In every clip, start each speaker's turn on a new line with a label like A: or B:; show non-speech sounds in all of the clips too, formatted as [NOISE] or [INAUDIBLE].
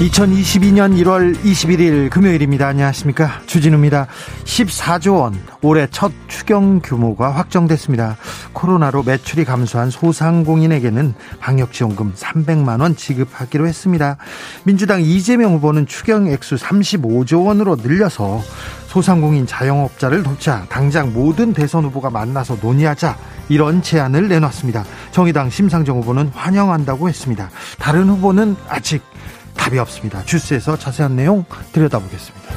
A: 2022년 1월 21일 금요일입니다. 안녕하십니까. 주진우입니다. 14조 원, 올해 첫 추경 규모가 확정됐습니다. 코로나로 매출이 감소한 소상공인에게는 방역지원금 300만 원 지급하기로 했습니다. 민주당 이재명 후보는 추경 액수 35조 원으로 늘려서 소상공인 자영업자를 돕자 당장 모든 대선 후보가 만나서 논의하자 이런 제안을 내놨습니다. 정의당 심상정 후보는 환영한다고 했습니다. 다른 후보는 아직 답이 없습니다. 주스에서 자세한 내용 들여다보겠습니다.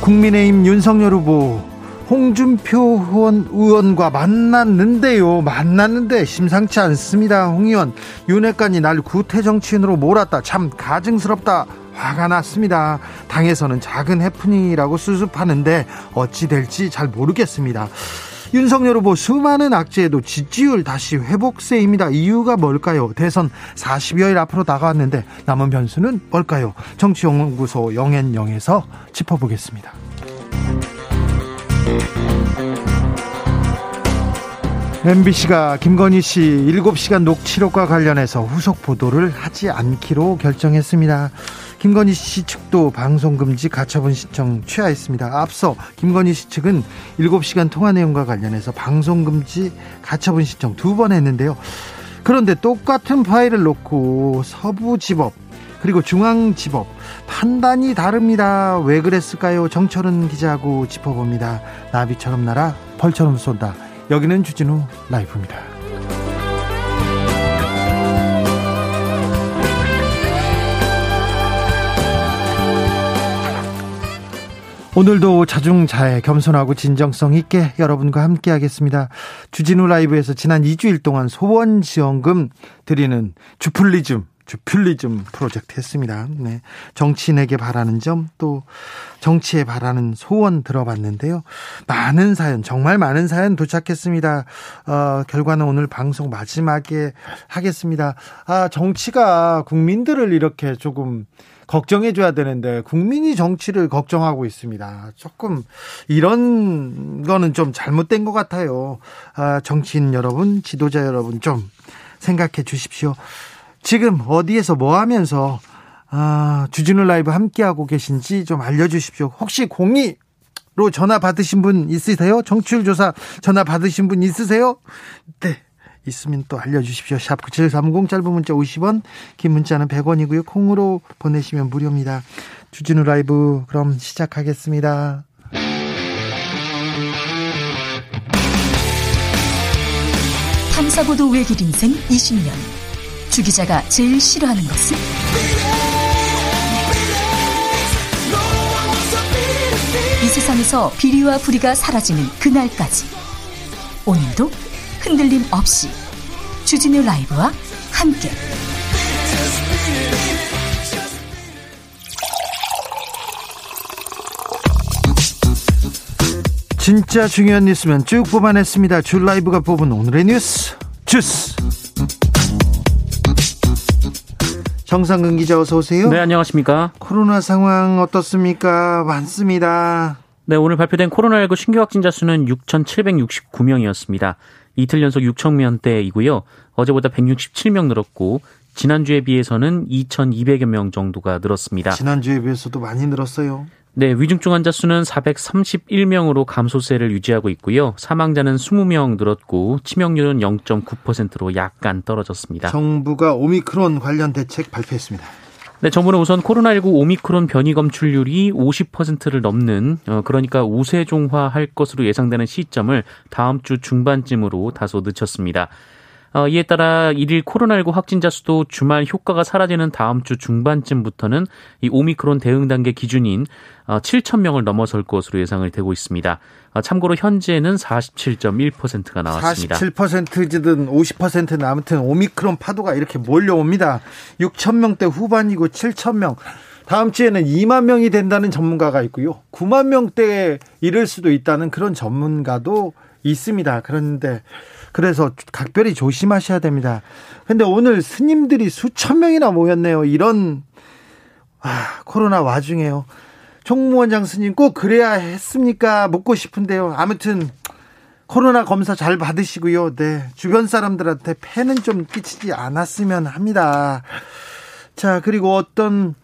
A: 국민의힘 윤석열 후보 홍준표 의원, 의원과 만났는데요. 만났는데 심상치 않습니다. 홍 의원 윤핵관이 날 구태 정치인으로 몰았다. 참 가증스럽다. 화가 났습니다. 당에서는 작은 해프닝이라고 수습하는데 어찌 될지 잘 모르겠습니다. 윤석열 후보 수많은 악재에도 지지율 다시 회복세입니다. 이유가 뭘까요? 대선 40여일 앞으로 다가왔는데 남은 변수는 뭘까요? 정치연구소 영앤영에서 짚어보겠습니다. MBC가 김건희 씨 7시간 녹취록과 관련해서 후속 보도를 하지 않기로 결정했습니다. 김건희 씨 측도 방송 금지 가처분 신청 취하했습니다. 앞서 김건희 씨 측은 7시간 통화 내용과 관련해서 방송 금지 가처분 신청 두 번 했는데요. 그런데 똑같은 파일을 놓고 서부지법 그리고 중앙지법 판단이 다릅니다. 왜 그랬을까요? 정철은 기자하고 짚어봅니다. 나비처럼 날아 벌처럼 쏜다. 여기는 주진우 라이브입니다. 오늘도 자중자애 겸손하고 진정성 있게 여러분과 함께 하겠습니다. 주진우 라이브에서 지난 2주일 동안 소원 지원금 드리는 주플리즘 주플리즘 프로젝트 했습니다. 네. 정치인에게 바라는 점, 또 정치에 바라는 소원 들어봤는데요. 많은 사연, 정말 많은 사연 도착했습니다. 어, 결과는 오늘 방송 마지막에 하겠습니다. 아, 정치가 국민들을 이렇게 조금 걱정해 줘야 되는데 국민이 정치를 걱정하고 있습니다. 조금 이런 거는 좀 잘못된 것 같아요. 아, 정치인 여러분, 지도자 여러분 좀 생각해 주십시오. 지금 어디에서 뭐 하면서 아, 주진우 라이브 함께하고 계신지 좀 알려주십시오. 혹시 공이 로 전화 받으신 분 있으세요? 정치율 조사 전화 받으신 분 있으세요? 네. 있으면 또 알려주십시오. 샵 9730 짧은 문자 50원, 긴 문자는 100원이고요. 콩으로 보내시면 무료입니다. 주진우 라이브 그럼 시작하겠습니다.
B: 탐사보도 외길 인생 20년. 주 기자가 제일 싫어하는 것은? 이 세상에서 비리와 부리가 사라지는 그날까지. 오늘도 흔들림 없이 주진우 라이브와 함께
A: 진짜 중요한 뉴스면 쭉 뽑아냈습니다. 줄 라이브가 뽑은 오늘의 뉴스 주스. 정상근 기자 어서 오세요.
C: 네, 안녕하십니까?
A: 코로나 상황 어떻습니까? 많습니다.
C: 네, 오늘 발표된 코로나19 신규 확진자 수는 6,769명이었습니다. 이틀 연속 6,000명대이고요. 어제보다 167명 늘었고 지난주에 비해서는 2,200여 명 정도가 늘었습니다.
A: 지난주에 비해서도 많이 늘었어요.
C: 네, 위중증 환자 수는 431명으로 감소세를 유지하고 있고요. 사망자는 20명 늘었고 치명률은 0.9%로 약간 떨어졌습니다.
A: 정부가 오미크론 관련 대책 발표했습니다.
C: 네, 정부는 우선 코로나19 오미크론 변이 검출률이 50%를 넘는 어, 그러니까 우세종화할 것으로 예상되는 시점을 다음 주 중반쯤으로 다소 늦췄습니다. 어, 이에 따라 일일 코로나19 확진자 수도 주말 효과가 사라지는 다음 주 중반쯤부터는 이 오미크론 대응 단계 기준인 어, 7천 명을 넘어설 것으로 예상을 되고 있습니다. 어, 참고로 현재는 47.1%가 나왔습니다.
A: 47%든 50%는 아무튼 오미크론 파도가 이렇게 몰려옵니다. 6천 명대 후반이고 7천 명. 다음 주에는 2만 명이 된다는 전문가가 있고요. 9만 명대에 이를 수도 있다는 그런 전문가도 있습니다. 그런데 그래서 각별히 조심하셔야 됩니다. 근데 오늘 스님들이 수천 명이나 모였네요. 이런 아, 코로나 와중에요. 총무원장 스님 꼭 그래야 했습니까? 묻고 싶은데요. 아무튼 코로나 검사 잘 받으시고요. 네. 주변 사람들한테 폐는 좀 끼치지 않았으면 합니다. 자, 그리고 어떤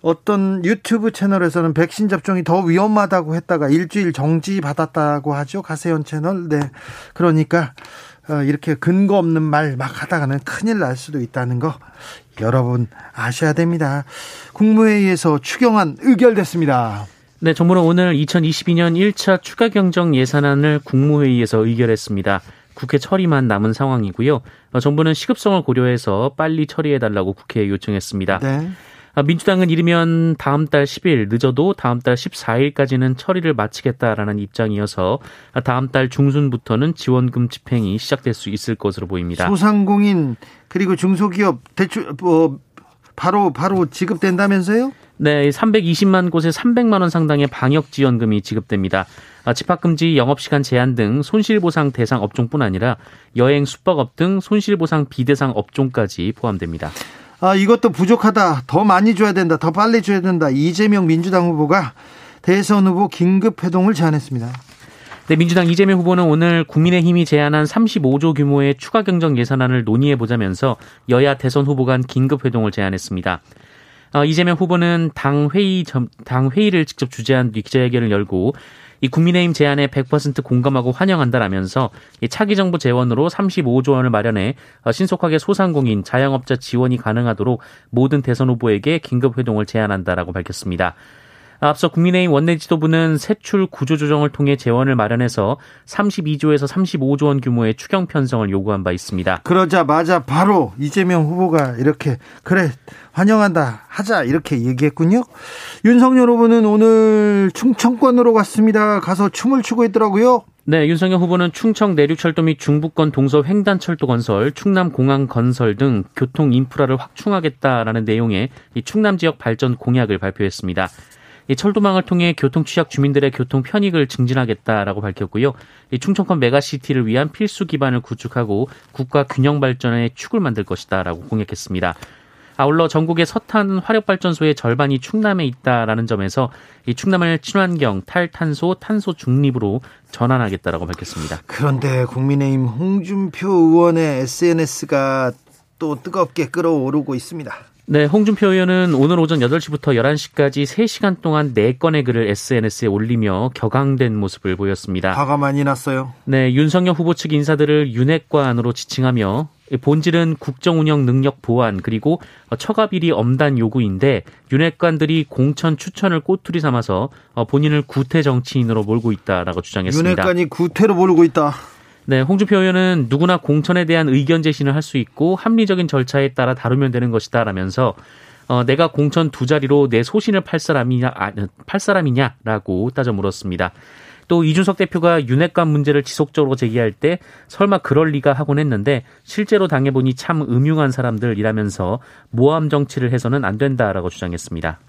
A: 어떤 유튜브 채널에서는 백신 접종이 더 위험하다고 했다가 일주일 정지 받았다고 하죠. 가세현 채널. 네. 그러니까 어, 이렇게 근거 없는 말 막 하다가는 큰일 날 수도 있다는 거 여러분 아셔야 됩니다. 국무회의에서 추경안 의결됐습니다.
C: 네, 정부는 오늘 2022년 1차 추가 경정 예산안을 국무회의에서 의결했습니다. 국회 처리만 남은 상황이고요. 어, 정부는 시급성을 고려해서 빨리 처리해달라고 국회에 요청했습니다. 네. 아, 민주당은 이르면 다음 달 10일 늦어도 다음 달 14일까지는 처리를 마치겠다라는 입장이어서 다음 달 중순부터는 지원금 집행이 시작될 수 있을 것으로 보입니다.
A: 소상공인 그리고 중소기업 대출 뭐 바로 바로 지급된다면서요?
C: 네, 320만 곳에 300만 원 상당의 방역 지원금이 지급됩니다. 아, 집합금지, 영업시간 제한 등 손실보상 대상 업종뿐 아니라 여행, 숙박업 등 손실보상 비대상 업종까지 포함됩니다.
A: 아, 이것도 부족하다. 더 많이 줘야 된다. 더 빨리 줘야 된다. 이재명 민주당 후보가 대선 후보 긴급 회동을 제안했습니다.
C: 네, 민주당 이재명 후보는 오늘 국민의힘이 제안한 35조 규모의 추가 경정 예산안을 논의해 보자면서 여야 대선 후보 간 긴급 회동을 제안했습니다. 어, 이재명 후보는 당 회의 당 회의를 직접 주재한 뒤 기자회견을 열고 이 국민의힘 제안에 100% 공감하고 환영한다라면서 이 차기 정부 재원으로 35조 원을 마련해 어, 신속하게 소상공인, 자영업자 지원이 가능하도록 모든 대선 후보에게 긴급 회동을 제안한다라고 밝혔습니다. 앞서 국민의힘 원내 지도부는 세출 구조 조정을 통해 재원을 마련해서 32조에서 35조 원 규모의 추경 편성을 요구한 바 있습니다.
A: 그러자마자 바로 이재명 후보가 이렇게 그래 환영한다 하자 이렇게 얘기했군요. 윤석열 후보는 오늘 충청권으로 갔습니다. 가서 춤을 추고 있더라고요.
C: 네, 윤석열 후보는 충청 내륙철도 및 중부권 동서 횡단철도 건설, 충남 공항 건설 등 교통 인프라를 확충하겠다라는 내용의 이 충남 지역 발전 공약을 발표했습니다. 이 철도망을 통해 교통 취약 주민들의 교통 편익을 증진하겠다라고 밝혔고요. 이 충청권 메가시티를 위한 필수 기반을 구축하고 국가 균형 발전의 축을 만들 것이다라고 공약했습니다. 아울러 전국의 석탄 화력 발전소의 절반이 충남에 있다라는 점에서 이 충남을 친환경, 탈탄소, 탄소 중립으로 전환하겠다라고 밝혔습니다.
A: 그런데 국민의힘 홍준표 의원의 SNS가 또 뜨겁게 끓어오르고 있습니다.
C: 네, 홍준표 의원은 오늘 오전 8시부터 11시까지 3시간 동안 4건의 글을 SNS에 올리며 격앙된 모습을 보였습니다.
A: 화가 많이 났어요.
C: 네, 윤석열 후보 측 인사들을 윤핵관 안으로 지칭하며 본질은 국정 운영 능력 보완 그리고 처가 비리 엄단 요구인데 윤핵관들이 공천 추천을 꼬투리 삼아서 본인을 구태 정치인으로 몰고 있다라고 주장했습니다.
A: 윤핵관이 구태로 몰고 있다.
C: 네, 홍준표 의원은 누구나 공천에 대한 의견 제시는 할 수 있고 합리적인 절차에 따라 다루면 되는 것이다라면서 어, 내가 공천 두 자리로 내 소신을 팔 사람이냐, 아, 팔 사람이냐라고 따져 물었습니다. 또 이준석 대표가 윤핵관 문제를 지속적으로 제기할 때 설마 그럴 리가 하곤 했는데 실제로 당해보니 참 음흉한 사람들이라면서 모함 정치를 해서는 안 된다라고 주장했습니다.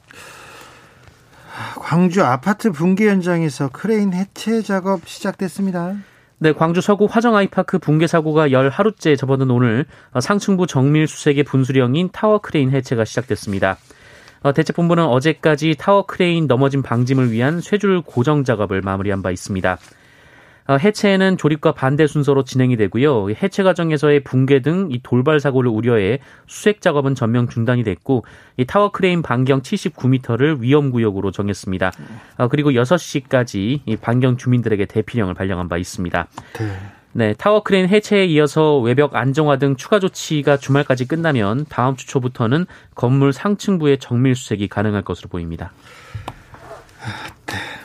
A: 광주 아파트 붕괴 현장에서 크레인 해체 작업 시작됐습니다.
C: 네, 광주 서구 화정 아이파크 붕괴 사고가 열 하루째 접어든 오늘 상층부 정밀 수색의 분수령인 타워 크레인 해체가 시작됐습니다. 어, 대책본부는 어제까지 타워 크레인 넘어진 방지를 위한 쇠줄 고정 작업을 마무리한 바 있습니다. 어, 해체는 조립과 반대 순서로 진행이 되고요. 해체 과정에서의 붕괴 등 이 돌발 사고를 우려해 수색 작업은 전면 중단이 됐고 이 타워 크레인 반경 79m를 위험 구역으로 정했습니다. 어, 그리고 6시까지 이 반경 주민들에게 대피령을 발령한 바 있습니다. 네. 네, 타워 크레인 해체에 이어서 외벽 안정화 등 추가 조치가 주말까지 끝나면 다음 주 초부터는 건물 상층부의 정밀 수색이 가능할 것으로 보입니다.
A: 네.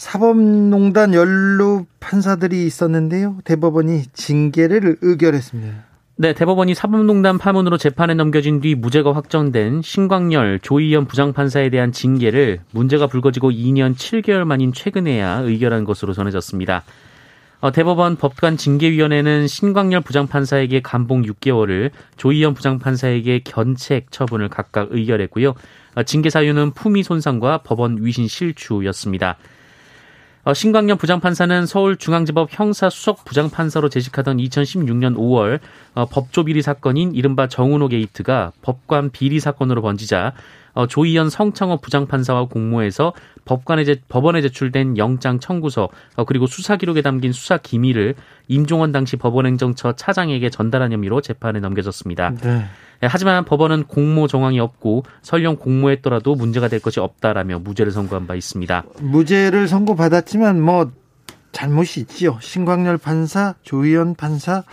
A: 사법농단 연루 판사들이 있었는데요. 대법원이 징계를 의결했습니다.
C: 네, 대법원이 사법농단 파문으로 재판에 넘겨진 뒤 무죄가 확정된 신광열, 조의연 부장판사에 대한 징계를 문제가 불거지고 2년 7개월 만인 최근에야 의결한 것으로 전해졌습니다. 어, 대법원 법관 징계위원회는 신광열 부장판사에게 감봉 6개월을, 조희연 부장판사에게 견책 처분을 각각 의결했고요. 어, 징계 사유는 품위 손상과 법원 위신 실추였습니다. 어, 신광년 부장판사는 서울중앙지법 형사수석 부장판사로 재직하던 2016년 5월 어, 법조 비리 사건인 이른바 정은호 게이트가 법관 비리 사건으로 번지자 어, 조희연 성창호 부장판사와 공모해서 법관에 제, 법원에 제출된 영장 청구서 그리고 수사 기록에 담긴 수사 기밀을 임종원 당시 법원행정처 차장에게 전달한 혐의로 재판에 넘겨졌습니다. 네. 예, 하지만 법원은 공모 정황이 없고 설령 공모했더라도 문제가 될 것이 없다라며 무죄를 선고한 바 있습니다.
A: 무죄를 선고받았지만 뭐 잘못이 있지요. 신광열 판사, 조희연 판사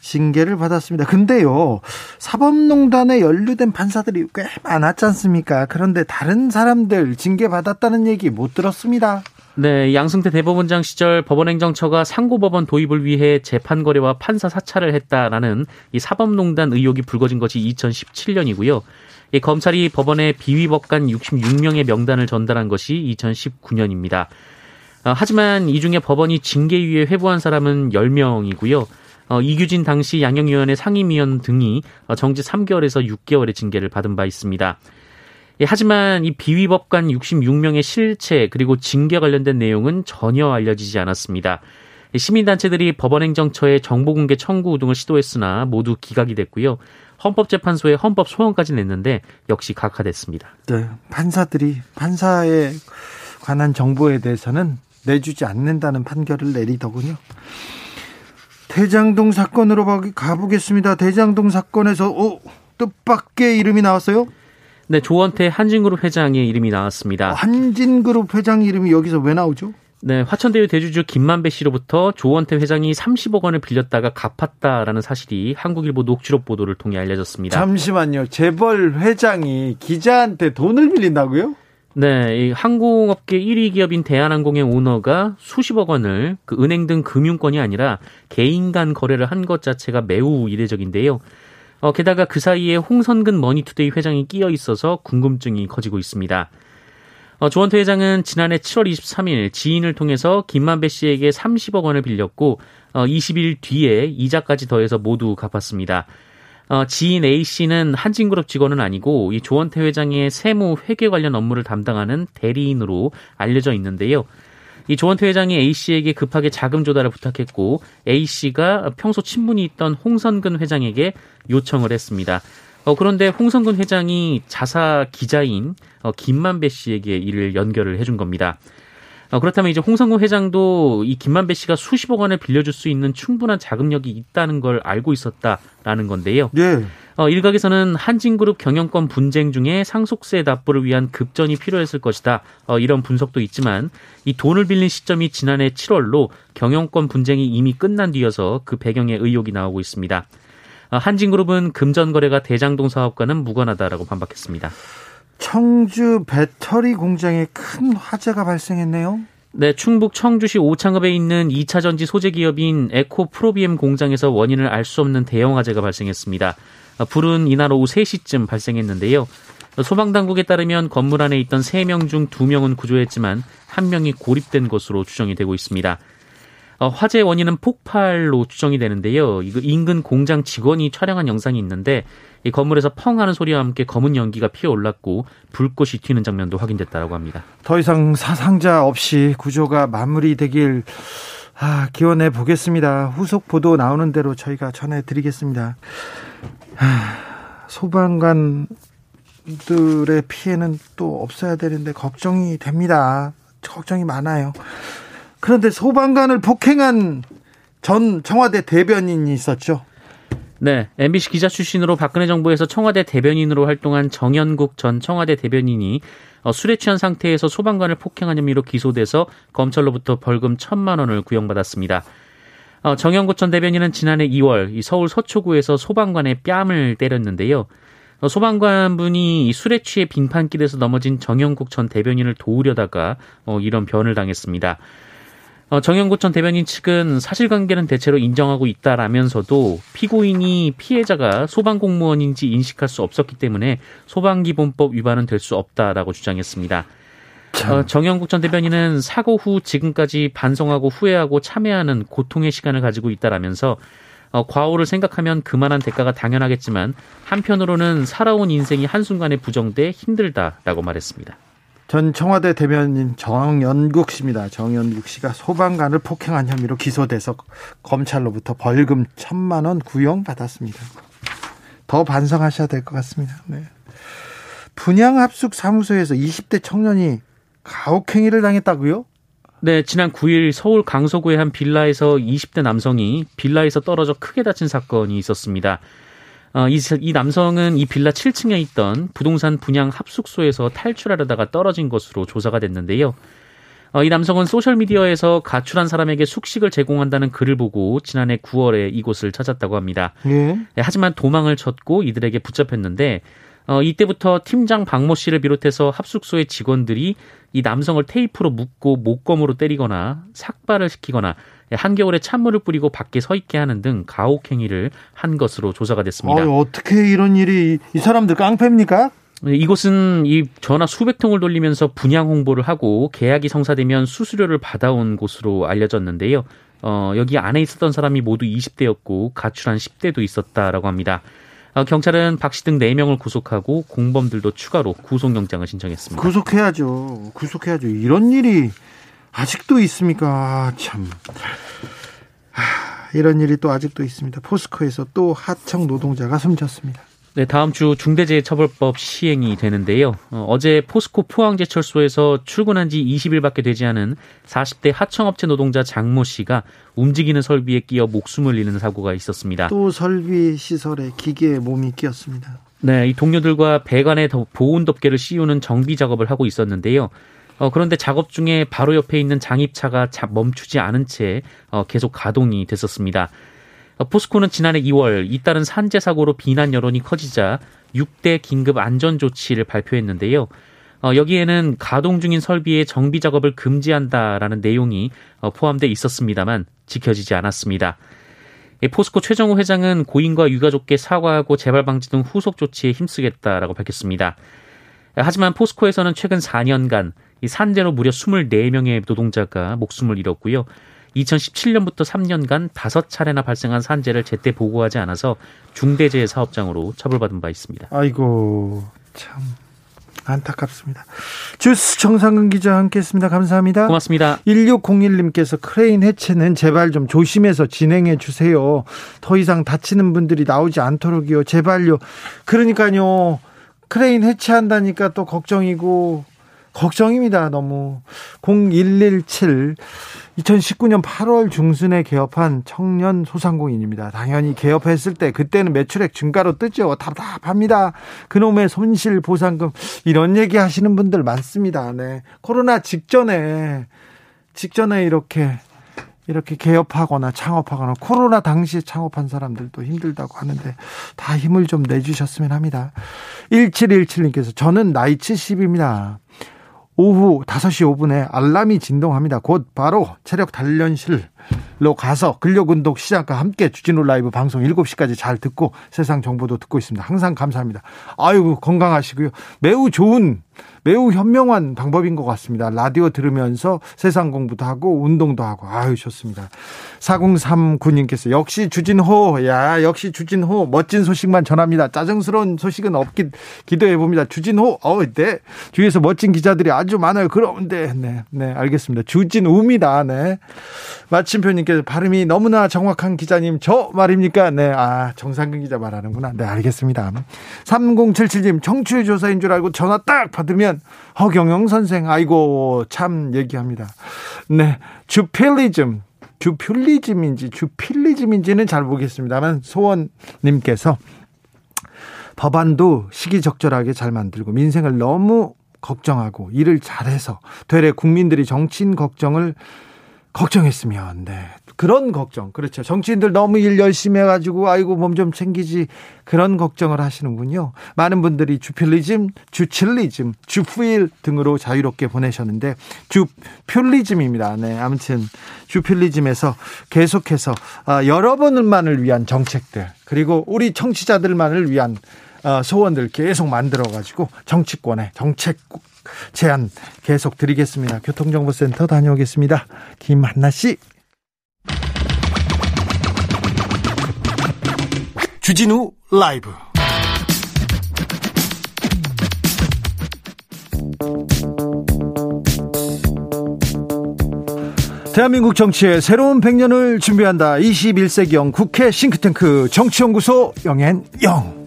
A: 징계를 받았습니다. 근데요, 사법농단에 연루된 판사들이 꽤 많았지 않습니까? 그런데 다른 사람들 징계 받았다는 얘기 못 들었습니다.
C: 네, 양승태 대법원장 시절 법원행정처가 상고법원 도입을 위해 재판 거래와 판사 사찰을 했다라는 이 사법농단 의혹이 불거진 것이 2017년이고요. 이 검찰이 법원에 비위법관 66명의 명단을 전달한 것이 2019년입니다. 어, 하지만 이 중에 법원이 징계위에 회부한 사람은 10명이고요. 어, 이규진 당시 양형위원회 상임위원 등이 어, 정지 3개월에서 6개월의 징계를 받은 바 있습니다. 예, 하지만 이 비위법관 66명의 실체 그리고 징계 관련된 내용은 전혀 알려지지 않았습니다. 시민단체들이 법원행정처에 정보공개 청구 등을 시도했으나 모두 기각이 됐고요. 헌법재판소에 헌법 소원까지 냈는데 역시 각하됐습니다.
A: 네, 판사들이 판사에 관한 정보에 대해서는 내주지 않는다는 판결을 내리더군요. 대장동 사건으로 가보겠습니다. 대장동 사건에서 오, 뜻밖의 이름이 나왔어요?
C: 네, 조원태 한진그룹 회장의 이름이 나왔습니다.
A: 한진그룹 회장 이름이 여기서 왜 나오죠?
C: 네, 화천대유 대주주 김만배 씨로부터 조원태 회장이 30억 원을 빌렸다가 갚았다라는 사실이 한국일보 녹취록 보도를 통해 알려졌습니다.
A: 잠시만요. 재벌 회장이 기자한테 돈을 빌린다고요?
C: 네, 이 항공업계 1위 기업인 대한항공의 오너가 수십억 원을 그 은행 등 금융권이 아니라 개인 간 거래를 한 것 자체가 매우 이례적인데요. 어, 게다가 그 사이에 홍선근 머니투데이 회장이 끼어 있어서 궁금증이 커지고 있습니다. 어, 조원태 회장은 지난해 7월 23일 지인을 통해서 김만배 씨에게 30억 원을 빌렸고 어, 20일 뒤에 이자까지 더해서 모두 갚았습니다. 어, 지인 A 씨는 한진그룹 직원은 아니고 이 조원태 회장의 세무 회계 관련 업무를 담당하는 대리인으로 알려져 있는데요. 이 조원태 회장이 A 씨에게 급하게 자금 조달을 부탁했고 A 씨가 평소 친분이 있던 홍선근 회장에게 요청을 했습니다. 어, 그런데 홍성근 회장이 자사 기자인 어, 김만배 씨에게 이를 연결을 해준 겁니다. 어, 그렇다면 이제 홍성근 회장도 이 김만배 씨가 수십억 원을 빌려줄 수 있는 충분한 자금력이 있다는 걸 알고 있었다라는 건데요.
A: 네.
C: 어, 일각에서는 한진그룹 경영권 분쟁 중에 상속세 납부를 위한 급전이 필요했을 것이다. 어, 이런 분석도 있지만 이 돈을 빌린 시점이 지난해 7월로 경영권 분쟁이 이미 끝난 뒤여서 그 배경에 의혹이 나오고 있습니다. 어, 한진그룹은 금전 거래가 대장동 사업과는 무관하다라고 반박했습니다.
A: 청주 배터리 공장에 큰 화재가 발생했네요.
C: 네, 충북 청주시 오창읍에 있는 2차 전지 소재 기업인 에코 프로비엠 공장에서 원인을 알 수 없는 대형 화재가 발생했습니다. 어, 불은 이날 오후 3시쯤 발생했는데요. 소방당국에 따르면 건물 안에 있던 3명 중 2명은 구조했지만 1명이 고립된 것으로 추정이 되고 있습니다. 어, 화재 원인은 폭발로 추정이 되는데요. 이거 인근 공장 직원이 촬영한 영상이 있는데 이 건물에서 펑 하는 소리와 함께 검은 연기가 피어 올랐고 불꽃이 튀는 장면도 확인됐다고 합니다.
A: 더 이상 사상자 없이 구조가 마무리되길 아, 기원해 보겠습니다. 후속 보도 나오는 대로 저희가 전해 드리겠습니다. 아, 소방관들의 피해는 또 없어야 되는데 걱정이 됩니다. 걱정이 많아요. 그런데 소방관을 폭행한 전 청와대 대변인이 있었죠.
C: 네, MBC 기자 출신으로 박근혜 정부에서 청와대 대변인으로 활동한 정현국 전 청와대 대변인이 어, 술에 취한 상태에서 소방관을 폭행한 혐의로 기소돼서 검찰로부터 벌금 천만 원을 구형받았습니다. 어, 정현국 전 대변인은 지난해 2월 서울 서초구에서 소방관의 뺨을 때렸는데요. 어, 소방관분이 술에 취해 빙판길에서 넘어진 정영국 전 대변인을 도우려다가 이런 변을 당했습니다. 어, 정영구 전 대변인 측은 사실관계는 대체로 인정하고 있다라면서도 피고인이 피해자가 소방공무원인지 인식할 수 없었기 때문에 소방기본법 위반은 될 수 없다라고 주장했습니다. 어, 정영국 전 대변인은 사고 후 지금까지 반성하고 후회하고 참회하는 고통의 시간을 가지고 있다라면서 어, 과오를 생각하면 그만한 대가가 당연하겠지만 한편으로는 살아온 인생이 한순간에 부정돼 힘들다라고 말했습니다.
A: 전 청와대 대변인 정연국 씨입니다. 정연국 씨가 소방관을 폭행한 혐의로 기소돼서 검찰로부터 벌금 천만 원 구형 받았습니다. 더 반성하셔야 될 것 같습니다. 네. 분양합숙 사무소에서 20대 청년이 가혹행위를 당했다고요?
C: 네, 지난 9일 서울 강서구의 한 빌라에서 20대 남성이 빌라에서 떨어져 크게 다친 사건이 있었습니다. 어, 이, 이 남성은 이 빌라 7층에 있던 부동산 분양 합숙소에서 탈출하려다가 떨어진 것으로 조사가 됐는데요. 어, 이 남성은 소셜미디어에서 가출한 사람에게 숙식을 제공한다는 글을 보고 지난해 9월에 이곳을 찾았다고 합니다. 예. 네, 하지만 도망을 쳤고 이들에게 붙잡혔는데 어, 이때부터 팀장 박모 씨를 비롯해서 합숙소의 직원들이 이 남성을 테이프로 묶고 목검으로 때리거나 삭발을 시키거나 한겨울에 찬물을 뿌리고 밖에 서 있게 하는 등 가혹 행위를 한 것으로 조사가 됐습니다.
A: 어, 어떻게 이런 일이 이 사람들 깡패입니까?
C: 네, 이곳은 이 전화 수백 통을 돌리면서 분양 홍보를 하고 계약이 성사되면 수수료를 받아온 곳으로 알려졌는데요. 어, 여기 안에 있었던 사람이 모두 20대였고 가출한 10대도 있었다라고 합니다. 어, 경찰은 박씨 등 4명을 구속하고 공범들도 추가로 구속영장을 신청했습니다.
A: 구속해야죠. 구속해야죠. 이런 일이 아직도 있습니까? 아, 참. 하, 이런 일이 또 아직도 있습니다. 포스코에서 또 하청 노동자가 숨졌습니다.
C: 네, 다음 주 중대재해처벌법 시행이 되는데요. 어, 제 포스코 포항제철소에서 출근한 지 20일밖에 되지 않은 40대 하청업체 노동자 장모 씨가 움직이는 설비에 끼어 목숨을 잃는 사고가 있었습니다.
A: 또 설비 시설에 기계에 몸이 끼었습니다.
C: 네, 이 동료들과 배관에 보온 덮개를 씌우는 정비 작업을 하고 있었는데요. 어, 그런데 작업 중에 바로 옆에 있는 장입차가 멈추지 않은 채 어, 계속 가동이 됐었습니다. 어, 포스코는 지난해 2월 잇따른 산재 사고로 비난 여론이 커지자 6대 긴급 안전 조치를 발표했는데요. 어, 여기에는 가동 중인 설비의 정비 작업을 금지한다라는 내용이 어, 포함돼 있었습니다만 지켜지지 않았습니다. 포스코 최정우 회장은 고인과 유가족께 사과하고 재발 방지 등 후속 조치에 힘쓰겠다라고 밝혔습니다. 하지만 포스코에서는 최근 4년간 이 산재로 무려 24명의 노동자가 목숨을 잃었고요. 2017년부터 3년간 5차례나 발생한 산재를 제때 보고하지 않아서 중대재해 사업장으로 처벌받은 바 있습니다.
A: 아이고 참 안타깝습니다. 뉴스 정상근 기자 함께했습니다. 감사합니다.
C: 고맙습니다.
A: 1601님께서 크레인 해체는 제발 좀 조심해서 진행해 주세요. 더 이상 다치는 분들이 나오지 않도록요. 제발요. 그러니까요. 크레인 해체한다니까 또 걱정이고 걱정입니다. 너무 0117 2019년 8월 중순에 개업한 청년 소상공인입니다. 당연히 개업했을 때 그때는 매출액 증가로 뜨죠. 답답합니다. 그놈의 손실 보상금 이런 얘기 하시는 분들 많습니다. 네. 코로나 직전에 직전에 이렇게 이렇게 개업하거나 창업하거나 코로나 당시에 창업한 사람들도 힘들다고 하는데 다 힘을 좀 내주셨으면 합니다. 1717님께서 저는 나이 70입니다. 오후 5시 5분에 알람이 진동합니다. 곧 바로 체력 단련실 로 가서 근력 운동 시작과 함께 주진우 라이브 방송 7시까지 잘 듣고 세상 정보도 듣고 있습니다. 항상 감사합니다. 아이고 건강하시고요. 매우 좋은 매우 현명한 방법인 것 같습니다. 라디오 들으면서 세상 공부도 하고 운동도 하고 아유 좋습니다. 4039님께서 역시 주진호 야 역시 주진호 멋진 소식만 전합니다. 짜증스러운 소식은 없기 기도해 봅니다. 주진호 어네 주위에서 멋진 기자들이 아주 많아요. 그런데 네, 네 알겠습니다. 주진우입니다. 네 마침 표님께서 발음이 너무나 정확한 기자님 저 말입니까? 네 아 정상근 기자 말하는구나. 네 알겠습니다. 3077님 청취율 조사인 줄 알고 전화 딱 받으면 허경영 선생 아이고 참 얘기합니다. 네 주필리즘 주필리즘인지 주필리즘인지는 잘 모르겠습니다만 소원님께서 법안도 시기적절하게 잘 만들고 민생을 너무 걱정하고 일을 잘해서 되레 국민들이 정치인 걱정을 걱정했으면 네. 그런 걱정. 그렇죠. 정치인들 너무 일 열심히 해가지고, 아이고, 몸 좀 챙기지. 그런 걱정을 하시는군요. 많은 분들이 주필리즘, 주칠리즘, 주프일 등으로 자유롭게 보내셨는데, 주필리즘입니다. 네. 아무튼, 주필리즘에서 계속해서, 아, 여러분만을 위한 정책들, 그리고 우리 청취자들만을 위한 어, 소원들 계속 만들어가지고, 정치권의 정책 제안 계속 드리겠습니다. 교통정보센터 다녀오겠습니다. 김한나 씨. 주진우 라이브 대한민국 정치의 새로운 100년을 준비한다. 21세기형 국회 싱크탱크 정치연구소 영앤영.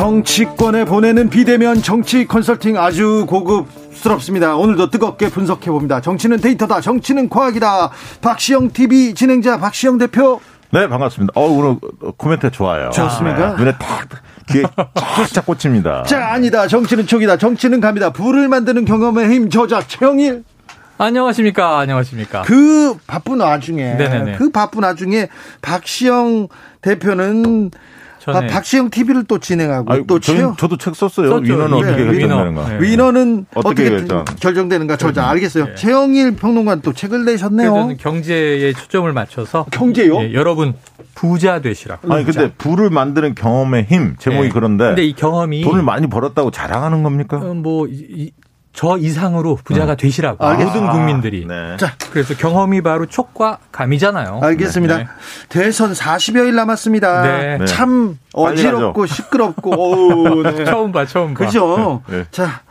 A: 정치권에 보내는 비대면 정치 컨설팅 아주 고급스럽습니다. 오늘도 뜨겁게 분석해 봅니다. 정치는 데이터다. 정치는 과학이다. 박시영 TV 진행자 박시영 대표.
D: 네, 반갑습니다. 어, 오늘 코멘트 좋아요.
A: 좋습니까?
D: 네, 눈에 탁, 귀에 쫙쫙 꽂힙니다. [LAUGHS]
A: 자, 아니다. 정치는 촉이다. 정치는 갑니다. 불을 만드는 경험의 힘 저자 최영일.
E: 안녕하십니까. 안녕하십니까.
A: 그 바쁜 와중에
E: 네네네.
A: 그 바쁜 와중에 박시영 대표는 아, 박시영 TV를 또 진행하고
D: 아유,
A: 또
D: 저희, 저도 책 썼어요.
E: 썼죠.
D: 위너는
A: 네,
D: 어떻게
A: 위너.
D: 결정되는가.
E: 네.
A: 위너는
D: 어떻게
A: 어떻게,
D: 결정?
A: 결정되는가 저자 알겠어요.
E: 네.
A: 최영일 평론가는 또 책을 내셨네요.
E: 저는 경제에 초점을 맞춰서
A: 경제요?
E: 예, 여러분 부자 되시라고.
D: 아니, 근데 불을 만드는 경험의 힘, 제목이
E: 네.
D: 그런데
E: 근데 이 경험이
D: 돈을 많이 벌었다고 자랑하는 겁니까?
E: 어, 뭐, 이- 이- 저 이상으로 부자가 되시라고.
A: 알겠습니다.
E: 모든 국민들이.
D: 네.
A: 자,
E: 그래서 경험이 바로 촉과 감이잖아요.
A: 알겠습니다.
E: 네.
A: 대선 40여일 남았습니다.
E: 네.
D: 네.
A: 참 어지럽고 시끄럽고 [LAUGHS] 어우, 네.
E: 처음 봐, 처음 봐.
A: 그죠?
D: 네.
A: 자,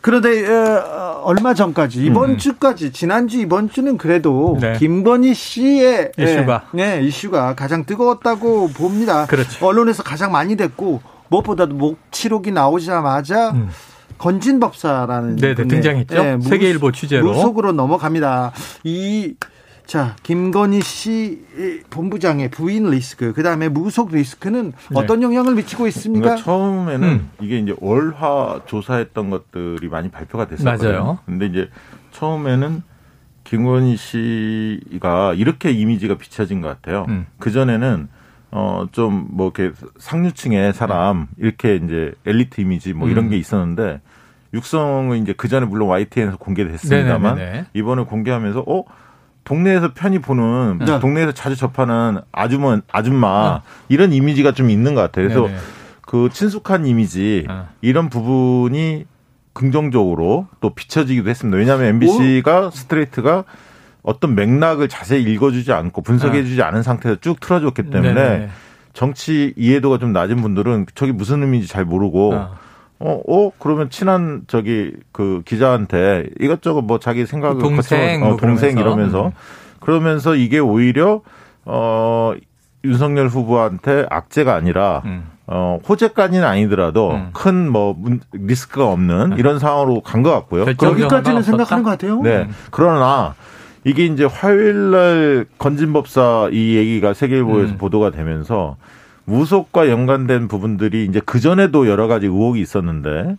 A: 그런데 어, 얼마 전까지 이번
E: 음.
A: 주까지 지난주 이번 주는 그래도
E: 네.
A: 김건희 씨의
E: 이슈가.
A: 네, 네, 이슈가 가장 뜨거웠다고 봅니다.
E: 그렇죠.
A: 언론에서 가장 많이 됐고 무엇보다도 목취록이 나오자마자
E: 음.
A: 건진 법사라는
E: 네네,
A: 분의,
E: 등장했죠.
A: 네, 무-
E: 세계일보 취재로.
A: 무속으로 넘어갑니다. 이 자, 김건희 씨 본부장의 부인 리스크, 그 다음에 무속 리스크는
E: 네.
A: 어떤 영향을 미치고 있습니까?
D: 그러니까 처음에는
E: 음.
D: 이게 이제 월화 조사했던 것들이 많이 발표가 됐었거든요.
E: 맞아요.
D: 근데 이제 처음에는 김건희 씨가 이렇게 이미지가 비춰진 것 같아요.
E: 음.
D: 그 전에는 어 좀 뭐 이렇게 상류층의 사람 이렇게 이제 엘리트 이미지 뭐 이런
E: 음.
D: 게 있었는데 육성은 이제 그 전에 물론 YTN에서 공개됐습니다만
E: 네네네네.
D: 이번에 공개하면서 어 동네에서 편히 보는
A: 네.
D: 동네에서 자주 접하는 아주머 아줌마
E: 어.
D: 이런 이미지가 좀 있는 것 같아요. 그래서
E: 네네.
D: 그 친숙한 이미지
E: 어.
D: 이런 부분이 긍정적으로 또 비춰지기도 했습니다. 왜냐하면 MBC가 스트레이트가 어떤 맥락을 자세히 읽어주지 않고 분석해주지 않은 상태에서 쭉 틀어줬기 때문에
E: 네네.
D: 정치 이해도가 좀 낮은 분들은 저게 무슨 의미인지 잘 모르고
E: 어.
D: 어, 어, 그러면 친한 저기 그 기자한테 이것저것 뭐 자기 생각을
E: 동생
D: 거쳐- 어,
E: 뭐
D: 동생
E: 그러면서.
D: 이러면서
E: 음.
D: 그러면서 이게 오히려 어 윤석열 후보한테 악재가 아니라
E: 음.
D: 어 호재까지는 아니더라도
E: 음.
D: 큰뭐 리스크가 없는 이런 상황으로 간 것 같고요.
E: 없었다?
A: 생각하는 것 같아요.
D: 네. 그러나 이게 이제 화요일 날 건진법사 이 얘기가 세계일보에서
E: 음.
D: 보도가 되면서 무속과 연관된 부분들이 이제 그 전에도 여러 가지 의혹이 있었는데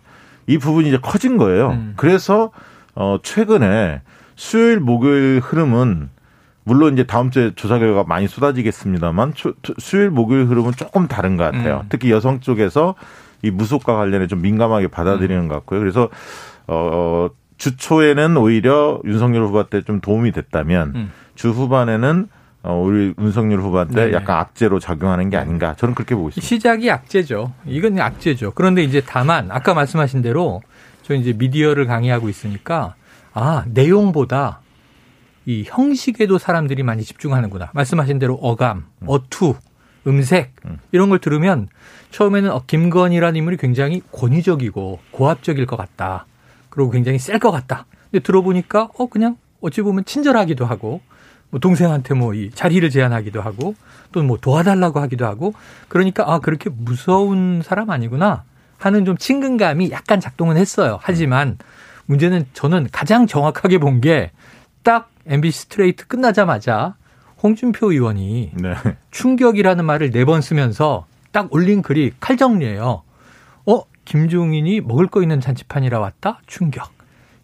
D: 이 부분이 이제 커진 거예요.
E: 음.
D: 그래서 어 최근에 수요일 목요일 흐름은 물론 이제 다음 주에 조사 결과가 많이 쏟아지겠습니다만 수요일 목요일 흐름은 조금 다른 것 같아요.
E: 음.
D: 특히 여성 쪽에서 이 무속과 관련해 좀 민감하게 받아들이는
E: 음.
D: 것 같고요. 그래서 어 주초에는 오히려 윤석열 후보한테 좀 도움이 됐다면
E: 음.
D: 주 후반에는 어 우리 윤석열 후보한테
E: 네네.
D: 약간 악재로 작용하는 게 아닌가 저는 그렇게 보고 있습니다.
E: 시작이 악재죠. 이건 악재죠. 그런데 이제 다만 아까 말씀하신 대로 저 이제 미디어를 강의하고 있으니까 아 내용보다 이 형식에도 사람들이 많이 집중하는구나. 말씀하신 대로 어감, 어투, 음색 이런 걸 들으면 처음에는 어, 김건희라는 인물이 굉장히 권위적이고 고압적일 것 같다. 그리고 굉장히 셀 것 같다. 근데 들어보니까 어 그냥 어찌 보면 친절하기도 하고 뭐 동생한테 뭐 이 자리를 제안하기도 하고 또 뭐 도와달라고 하기도 하고 그러니까 아 그렇게 무서운 사람 아니구나 하는 좀 친근감이 약간 작동은 했어요. 하지만 문제는 저는 가장 정확하게 본 게 딱 MBC 스트레이트 끝나자마자 홍준표 의원이
D: 네.
E: 충격이라는 말을 네 번 쓰면서 딱 올린 글이 칼정리예요. 어, 김종인이 먹을 거 있는 잔치판이라 왔다? 충격.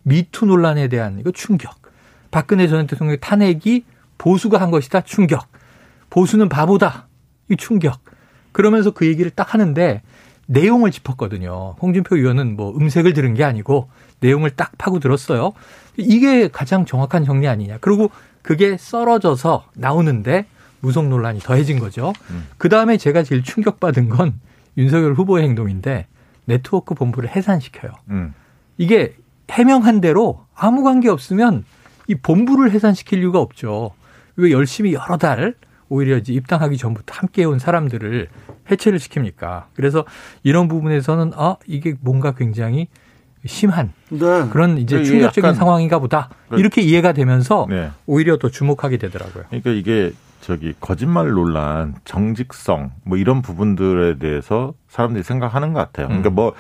E: 미투 논란에 대한 이거 충격. 박근혜 전 대통령의 탄핵이 보수가 한 것이다. 충격. 보수는 바보다. 이 충격. 그러면서 그 얘기를 딱 하는데 내용을 짚었거든요. 홍준표 의원은 뭐 음색을 들은 게 아니고 내용을 딱 파고 들었어요. 이게 가장 정확한 정리 아니냐. 그리고 그게 썰어져서 나오는데 무속 논란이 더해진 거죠. 음. 그 다음에 제가 제일 충격받은 건 윤석열 후보의 행동인데 네트워크 본부를 해산시켜요. 음. 이게 해명한 대로 아무 관계 없으면 이 본부를 해산시킬 이유가 없죠. 왜 열심히 여러 달 오히려 이제 입당하기 전부터 함께 온 사람들을 해체를 시킵니까? 그래서 이런 부분에서는 아 이게 뭔가 굉장히 심한 네. 그런 이제 충격적인 상황인가 보다 그 이렇게 이해가 되면서 네. 오히려 더 주목하게 되더라고요.
D: 그러니까 이게 저기 거짓말 논란, 정직성 뭐 이런 부분들에 대해서 사람들이 생각하는 것 같아요. 그러니까 음. 뭐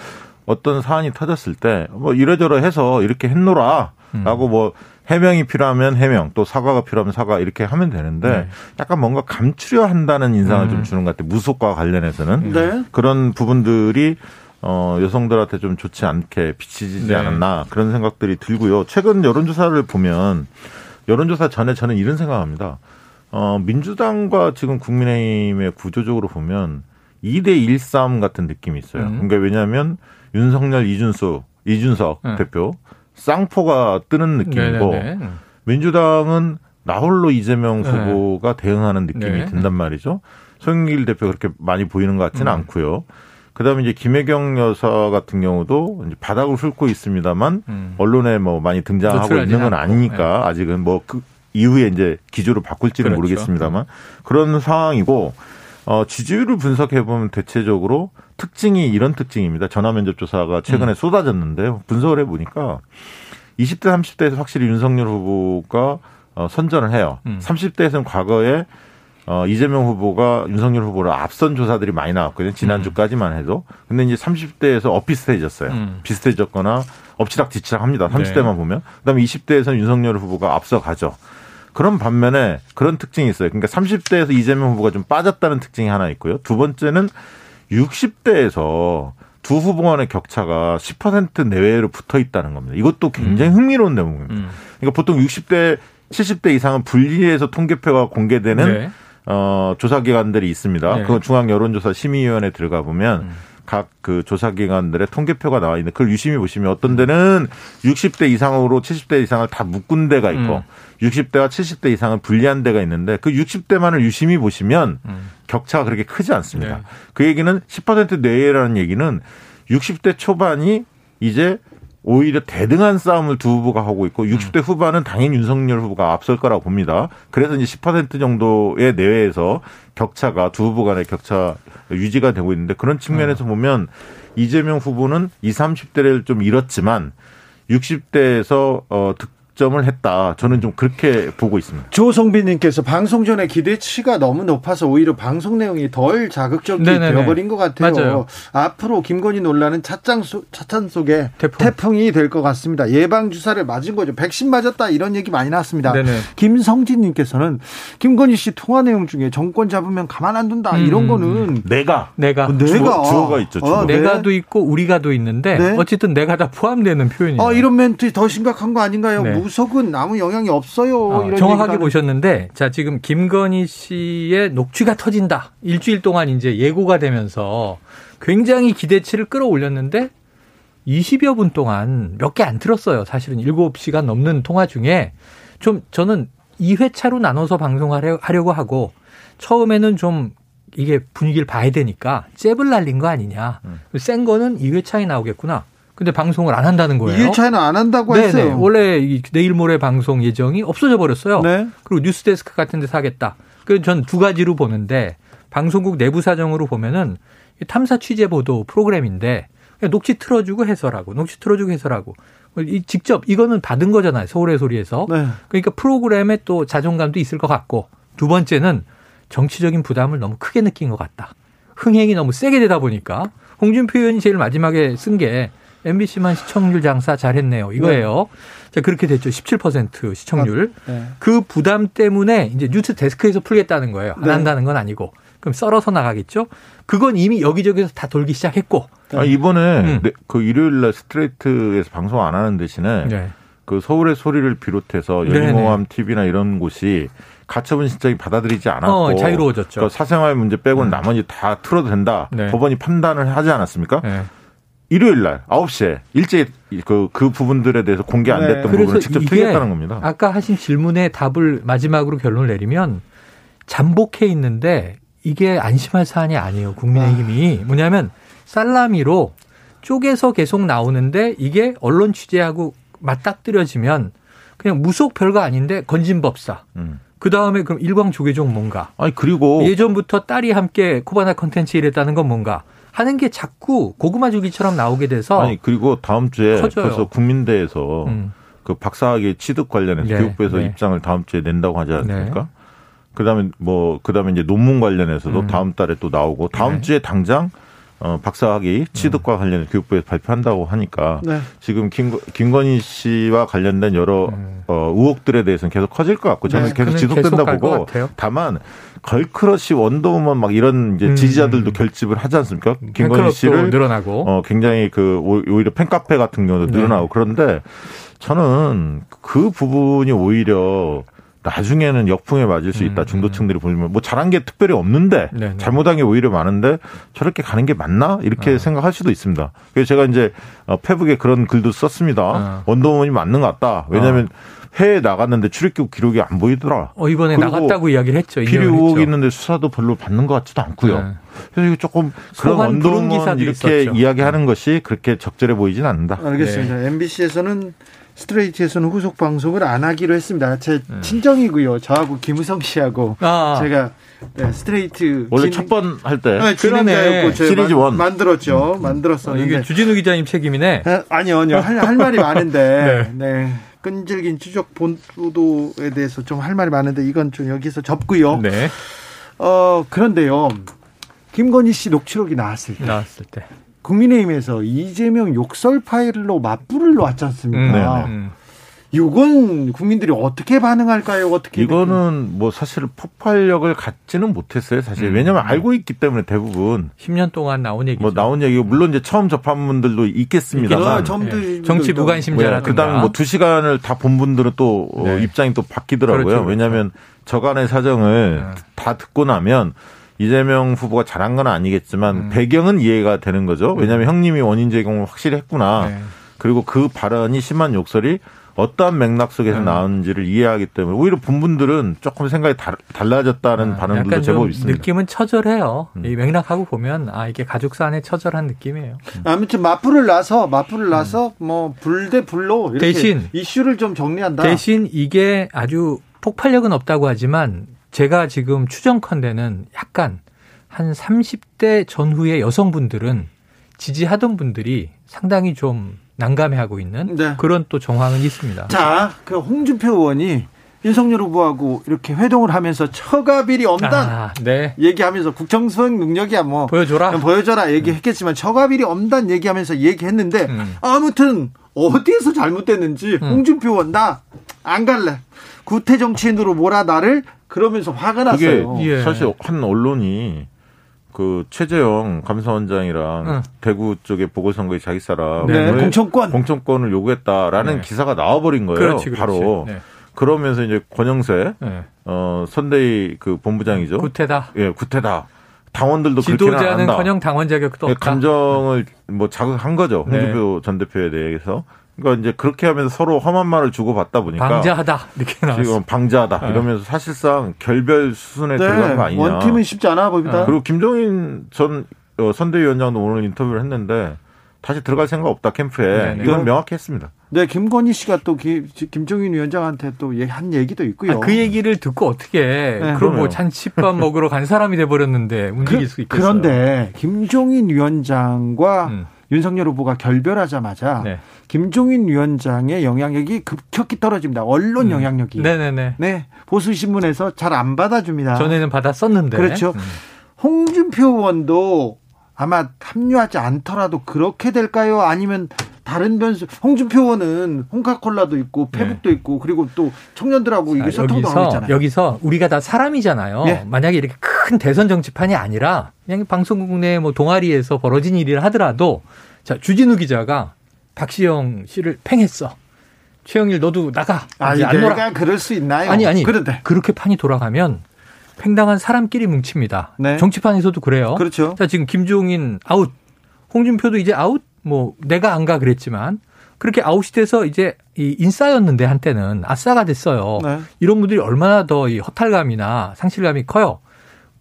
D: 어떤 사안이 터졌을 때 뭐 이러저러 해서 이렇게 했노라라고 음. 뭐 해명이 필요하면 해명, 또 사과가 필요하면 사과 이렇게 하면 되는데 네. 약간 뭔가 감추려 한다는 인상을 음. 좀 주는 것 같아요. 무속과 관련해서는 네. 그런 부분들이 어, 여성들한테 좀 좋지 않게 비치지 네. 않았나 그런 생각들이 들고요. 최근 여론조사를 보면 여론조사 전에 저는 이런 생각합니다. 어, 민주당과 지금 국민의힘의 구조적으로 보면 2대 1 싸움 같은 느낌이 있어요. 음. 그러니까 왜냐하면 윤석열, 이준수, 이준석 음. 대표 쌍포가 뜨는 느낌이고 네네네. 민주당은 나홀로 이재명 네. 후보가 대응하는 느낌이 네. 든단 말이죠. 송영길 대표 그렇게 많이 보이는 것 같지는 음. 않고요. 그다음에 이제 김혜경 여사 같은 경우도 이제 바닥을 훑고 있습니다만 음. 언론에 뭐 많이 등장하고 있는 건 아니니까 네. 아직은 뭐 그 이후에 이제 기조를 바꿀지는 그렇죠. 모르겠습니다만 그런 상황이고 어 지지율을 분석해 보면 대체적으로 특징이 이런 특징입니다. 전화 면접 조사가 최근에 음. 쏟아졌는데요. 분석을 해 보니까 20대 30대에서 확실히 윤석열 후보가 어 선전을 해요. 음. 30대에서는 과거에 어, 이재명 후보가 윤석열 후보를 앞선 조사들이 많이 나왔거든요. 지난주까지만 해도. 근데 이제 30대에서 엇비슷해졌어요. 음. 비슷해졌거나 엎치락 뒤치락 합니다. 30대만 네. 보면. 그 다음에 20대에서는 윤석열 후보가 앞서가죠. 그런 반면에 그런 특징이 있어요. 그러니까 30대에서 이재명 후보가 좀 빠졌다는 특징이 하나 있고요. 두 번째는 60대에서 두 후보 간의 격차가 10% 내외로 붙어 있다는 겁니다. 이것도 굉장히 음. 흥미로운 대목입니다. 음. 그러니까 보통 60대, 70대 이상은 분리해서 통계표가 공개되는 네. 어, 조사기관들이 있습니다. 네. 그 중앙 여론조사 심의위원회 들어가 보면 음. 각 그 조사기관들의 통계표가 나와 있는데 그걸 유심히 보시면 어떤 데는 60대 이상으로 70대 이상을 다 묶은 데가 있고 음. 60대와 70대 이상은 분리한 데가 있는데 그 60대만을 유심히 보시면 음. 격차가 그렇게 크지 않습니다. 네. 그 얘기는 10% 내외라는 얘기는 60대 초반이 이제 오히려 대등한 싸움을 두 후보가 하고 있고 60대 음. 후반은 당연히 윤석열 후보가 앞설 거라고 봅니다. 그래서 이제 10% 정도의 내외에서 격차가 두 후보 간의 격차 유지가 되고 있는데 그런 측면에서 음. 보면 이재명 후보는 20, 30대를 좀 잃었지만 60대에서 어, 득 점을 했다. 저는 좀 그렇게 보고 있습니다.
A: 조성빈님께서 방송 전에 기대치가 너무 높아서 오히려 방송 내용이 덜 자극적이 네네네. 되어버린 것 같아요. 맞아요. 앞으로 김건희 논란은 소, 차찬 속에 태풍. 이 될 것 같습니다. 예방 주사를 맞은 거죠. 백신 맞았다 이런 얘기 많이 나왔습니다. 네네. 김성진님께서는 김건희 씨 통화 내용 중에 정권 잡으면 가만 안 둔다 음. 이런 거는
D: 내가
E: 내가
A: 내가
D: 주어, 주어 가 있죠. 주어.
E: 어, 내가도 있고 우리가도 있는데 네? 어쨌든 내가 다 포함되는 표현이에요.
A: 어, 이런 멘트 더 심각한 거 아닌가요? 네. 무속은 아무 영향이 없어요.
E: 어, 정확하게 보셨는데 자 지금 김건희 씨의 녹취가 터진다. 일주일 동안 이제 예고가 되면서 굉장히 기대치를 끌어올렸는데 20여 분 동안 몇 개 안 들었어요. 사실은 7시간 넘는 통화 중에 좀 저는 2회차로 나눠서 방송하려고 하고 처음에는 좀 이게 분위기를 봐야 되니까 잽을 날린 거 아니냐. 음. 센 거는 2회차에 나오겠구나. 근데 방송을 안 한다는 거예요.
A: 2일차에는 안 한다고 네네. 했어요.
E: 원래 내일 모레 방송 예정이 없어져 버렸어요. 네. 그리고 뉴스데스크 같은 데서 하겠다. 그 전 두 가지로 보는데 방송국 내부 사정으로 보면은 탐사 취재 보도 프로그램인데 녹취 틀어주고 해설하고 녹취 틀어주고 해설하고 이 직접 이거는 받은 거잖아요. 서울의 소리에서. 네. 그러니까 프로그램에 또 자존감도 있을 것 같고 두 번째는 정치적인 부담을 너무 크게 느낀 것 같다. 흥행이 너무 세게 되다 보니까 홍준표 의원이 제일 마지막에 쓴게 MBC만 시청률 장사 잘했네요. 이거예요. 네. 자, 그렇게 됐죠. 17% 시청률. 아, 네. 그 부담 때문에 이제 뉴스 데스크에서 풀겠다는 거예요. 안 네. 한다는 건 아니고. 그럼 썰어서 나가겠죠. 그건 이미 여기저기서 다 돌기 시작했고.
D: 아, 이번에
E: 음.
D: 네, 그 일요일 날 스트레이트에서 방송 안 하는 대신에
E: 네.
D: 그 서울의 소리를 비롯해서. 열린공감 TV나 이런 곳이 가처분 신청이 받아들이지 않았고
E: 어, 자유로워졌죠.
D: 그 사생활 문제 빼고는
E: 음.
D: 나머지 다 틀어도 된다.
E: 네.
D: 법원이 판단을 하지 않았습니까?
E: 네.
D: 일요일 날 9시에 일제히 그, 그 부분들에 대해서 공개 안
A: 네.
D: 됐던
E: 그래서
D: 부분을 직접 특이했다는 겁니다.
E: 아까 하신 질문에 답을 마지막으로 결론을 내리면 잠복해 있는데 이게 안심할 사안이 아니에요. 국민의힘이 뭐냐면 살라미로 쪼개서 계속 나오는데 이게 언론 취재하고 맞닥뜨려지면 그냥 무속 별거 아닌데 건진법사.
D: 음.
E: 그 다음에 그럼 일광 조계종 뭔가.
D: 아니 그리고
E: 예전부터 딸이 함께 코바나 컨텐츠 일했다는 건 뭔가 하는 게 자꾸 고구마 줄기처럼 나오게 돼서
D: 아니 그리고 다음 주에
E: 커져요.
D: 벌써 국민대에서
E: 음.
D: 그 박사학위 취득 관련해서
E: 네,
D: 교육부에서
E: 네.
D: 입장을 다음 주에 낸다고 하지 않습니까?
E: 네.
D: 그다음에 뭐 그다음에 이제 논문 관련해서도
E: 음.
D: 다음 달에 또 나오고 다음
E: 네.
D: 주에 당장 어 박사학위 취득과 관련해 교육부에서 발표한다고 하니까
A: 네.
D: 지금 김, 김건희 씨와 관련된 여러
E: 음.
D: 어, 의혹들에 대해서는 계속 커질 것 같고 저는
E: 네,
D: 계속 지속된다
E: 계속
D: 보고. 다만 girl crush Wonder Woman 막 이런 이제
E: 음.
D: 지지자들도 결집을 하지 않습니까? 김건희
E: 팬클럽도
D: 씨를
E: 늘어나고
D: 어, 굉장히 그 오- 오히려 팬카페 같은 경우도
E: 네.
D: 늘어나고 그런데 저는 그 부분이 오히려 나중에는 역풍에 맞을 수 있다.
E: 음,
D: 중도층들이 보면 뭐 잘한 게 특별히 없는데
E: 네, 네.
D: 잘못한 게 오히려 많은데 저렇게 가는 게 맞나 이렇게
E: 어.
D: 생각할 수도 있습니다. 그래서 제가 이제 어, 페북에 그런 글도 썼습니다.
E: 어.
D: 원더우먼이 맞는 것 같다. 왜냐하면 해외에 나갔는데 출입국 기록이 안 보이더라.
E: 어, 이번에 나갔다고 이야기를 했죠.
D: 비리 의혹이
E: 했죠.
D: 있는데 수사도 별로 받는 것 같지도 않고요.
E: 네.
D: 그래서 이거 조금 그런 원더우먼
E: 기사도
D: 이렇게
E: 있었죠.
D: 이야기하는 것이 그렇게 적절해 보이진 않는다.
A: 알겠습니다.
E: 네.
A: MBC에서는 스트레이트에서는 후속 방송을 안 하기로 했습니다. 제
E: 네.
A: 친정이고요. 저하고 김우성 씨하고
E: 아,
A: 제가 네, 스트레이트
D: 원래
A: 진-
D: 첫번 할때
A: 네, 제가
D: 시리즈
A: 만-
D: 원.
A: 만들었죠.
E: 어,
A: 만들었었는데
E: 이게 주진우 기자님 책임이네.
A: 아, 아니요, 아니요. 할, 할 말이 많은데, [LAUGHS] 네. 끈질긴 추적 보도에 대해서 좀 할 말이 많은데, 이건 좀 여기서 접고요.
E: 네.
A: 어, 그런데요. 김건희 씨 녹취록이 나왔을 때,
E: 나왔을 때.
A: 국민의힘에서 이재명 욕설 파일로 맞불을 놓았지 않습니까?
D: 네,
E: 음.
A: 이건 국민들이 어떻게 반응할까요? 어떻게.
D: 이거는 뭐 사실 폭발력을 갖지는 못했어요. 사실
E: 음.
D: 왜냐하면 알고 있기 때문에 대부분
E: 10년 동안 나온 얘기죠.
D: 뭐 나온 얘기고 물론 이제 처음 접한 분들도 있겠습니다만.
E: 예. 정치 무관심자라든가.
D: 그다음에 뭐 두 시간을 다 본 분들은 또 어,
E: 네.
D: 입장이 또 바뀌더라고요.
E: 그렇죠, 그렇죠.
D: 왜냐하면 저간의 사정을
E: 네.
D: 다 듣고 나면 이재명 후보가 잘한 건 아니겠지만
E: 음.
D: 배경은 이해가 되는 거죠. 왜냐하면 형님이 원인 제공을 확실히 했구나.
E: 네.
D: 그리고 그 발언이 심한 욕설이 어떠한 맥락 속에서
E: 음.
D: 나왔는지를 이해하기 때문에 오히려 본 분들은 조금 생각이 달, 달라졌다는
E: 아,
D: 반응들도
E: 약간
D: 제법
E: 좀
D: 있습니다.
E: 느낌은 처절해요.
D: 음.
E: 이 맥락하고 보면 아 이게 가족사 안에 처절한 느낌이에요.
A: 아무튼 맞불을 놔서, 맞불을 놔서, 뭐, 불대 불로. 이렇게
E: 대신-
A: 이슈를 좀 정리한다.
E: 대신 이게 아주 폭발력은 없다고 하지만 제가 지금 추정컨대는 약간 한 30대 전후의 여성분들은 지지하던 분들이 상당히 좀 난감해하고 있는
A: 네.
E: 그런 또 정황은 있습니다.
A: 자, 그 홍준표 의원이 윤석열 후보하고 이렇게 회동을 하면서 처가비리 엄단
E: 아, 네.
A: 얘기하면서 국정수행 능력이야 뭐
E: 보여줘라.
A: 보여줘라 얘기했겠지만 처가비리 엄단 얘기하면서 얘기했는데
E: 음.
A: 아무튼 어디에서 잘못됐는지
E: 음.
A: 홍준표 의원 나 안 갈래 구태 정치인으로 몰아 나를 그러면서 화가
D: 그게
A: 났어요.
E: 예.
D: 사실 한 언론이 그 최재형 감사원장이랑
E: 응.
D: 대구 쪽에 보궐선거에 자기 사람
A: 네,
D: 왜
A: 공천권.
D: 공천권을 요구했다라는
E: 네.
D: 기사가 나와버린 거예요.
E: 그렇지, 그렇지.
D: 바로
E: 네.
D: 그러면서 이제 권영세
E: 네.
D: 어 선대위 그 본부장이죠.
E: 구태다.
D: 예, 구태다. 당원들도 한다.
E: 지도자는 커녕 당원 자격도
D: 예,
E: 없다.
D: 감정을 뭐 자극한 거죠.
E: 네.
D: 홍준표 전 대표에 대해서. 그러니까 이제 그렇게 하면서 서로 험한 말을 주고 받다 보니까
E: 방자하다 이렇게 나왔어.
D: 지금 방자하다
E: 네.
D: 이러면서 사실상 결별 수순에 들어간 거 아니냐.
A: 네, 원팀은 쉽지 않아 보입니다.
D: 그리고 김종인 전 어, 선대위원장도 오늘 인터뷰를 했는데 다시 들어갈 생각 없다 캠프에
E: 네네.
D: 이건 명확히 했습니다.
A: 네, 김건희 씨가 또 기- 김종인 위원장한테 또한 얘기도 있고요.
E: 아, 그 얘기를 듣고 어떻게
A: 네.
E: 그럼 뭐
D: 그럼요.
E: 잔치밥 먹으러 간 사람이 돼 버렸는데 움직일 수 있겠어요.
A: 그런데 김종인 위원장과
E: 음.
A: 윤석열 후보가 결별하자마자
E: 네.
A: 김종인 위원장의 영향력이 급격히 떨어집니다. 언론
E: 음.
A: 영향력이.
E: 네네네.
A: 네, 보수 신문에서 잘 안 받아줍니다.
E: 전에는 받았었는데.
A: 그렇죠.
E: 음.
A: 홍준표 의원도 아마 합류하지 않더라도 그렇게 될까요? 아니면 다른 변수? 홍준표 의원은 홍카콜라도 있고 페북도 있고 그리고 또 청년들하고 이게
E: 자,
A: 소통도 하고 있잖아요.
E: 여기서 우리가 다 사람이잖아요.
A: 예.
E: 만약에 이렇게 큰 큰 대선 정치판이 아니라 그냥 방송국 내 뭐 동아리에서 벌어진 일이라 하더라도 자 주진우 기자가 박시영 씨를 팽했어. 최영일 너도 나가.
A: 아니,
E: 안 놀아.
A: 내가 그럴 수 있나요?
E: 아니 아니.
A: 그런데.
E: 그렇게 판이 돌아가면 팽당한 사람끼리 뭉칩니다.
A: 네.
E: 정치판에서도 그래요.
A: 그렇죠.
E: 자 지금 김종인 아웃, 홍준표도 이제 아웃. 뭐 내가 안 가 그랬지만 그렇게 아웃이 돼서 이제 이 인싸였는데 한때는 아싸가 됐어요.
A: 네.
E: 이런 분들이 얼마나 더 이 허탈감이나 상실감이 커요.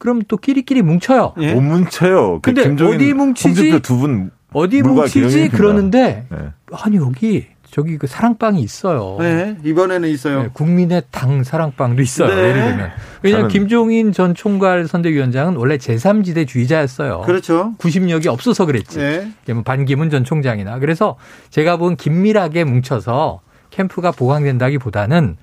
E: 그럼 또 끼리끼리 뭉쳐요.
A: 예.
D: 못 뭉쳐요. 그
E: 근데
D: 김종인,
E: 어디 뭉치지?
D: 두분
E: 어디 뭉치지. 그러는데
D: 네.
E: 아니 여기 저기 그 사랑방이 있어요.
A: 네, 이번에는 있어요.
E: 네, 국민의 당 사랑방도 있어요.
A: 네.
E: 예를 들면. 왜냐하면
D: 저는-
E: 김종인 전 총괄 선대위원장은 원래 제3지대 주의자였어요.
A: 그렇죠.
E: 구심력이 없어서 그랬지.
A: 네.
E: 뭐 반기문 전 총장이나. 그래서 제가 본 긴밀하게 뭉쳐서 캠프가 보강된다기보다는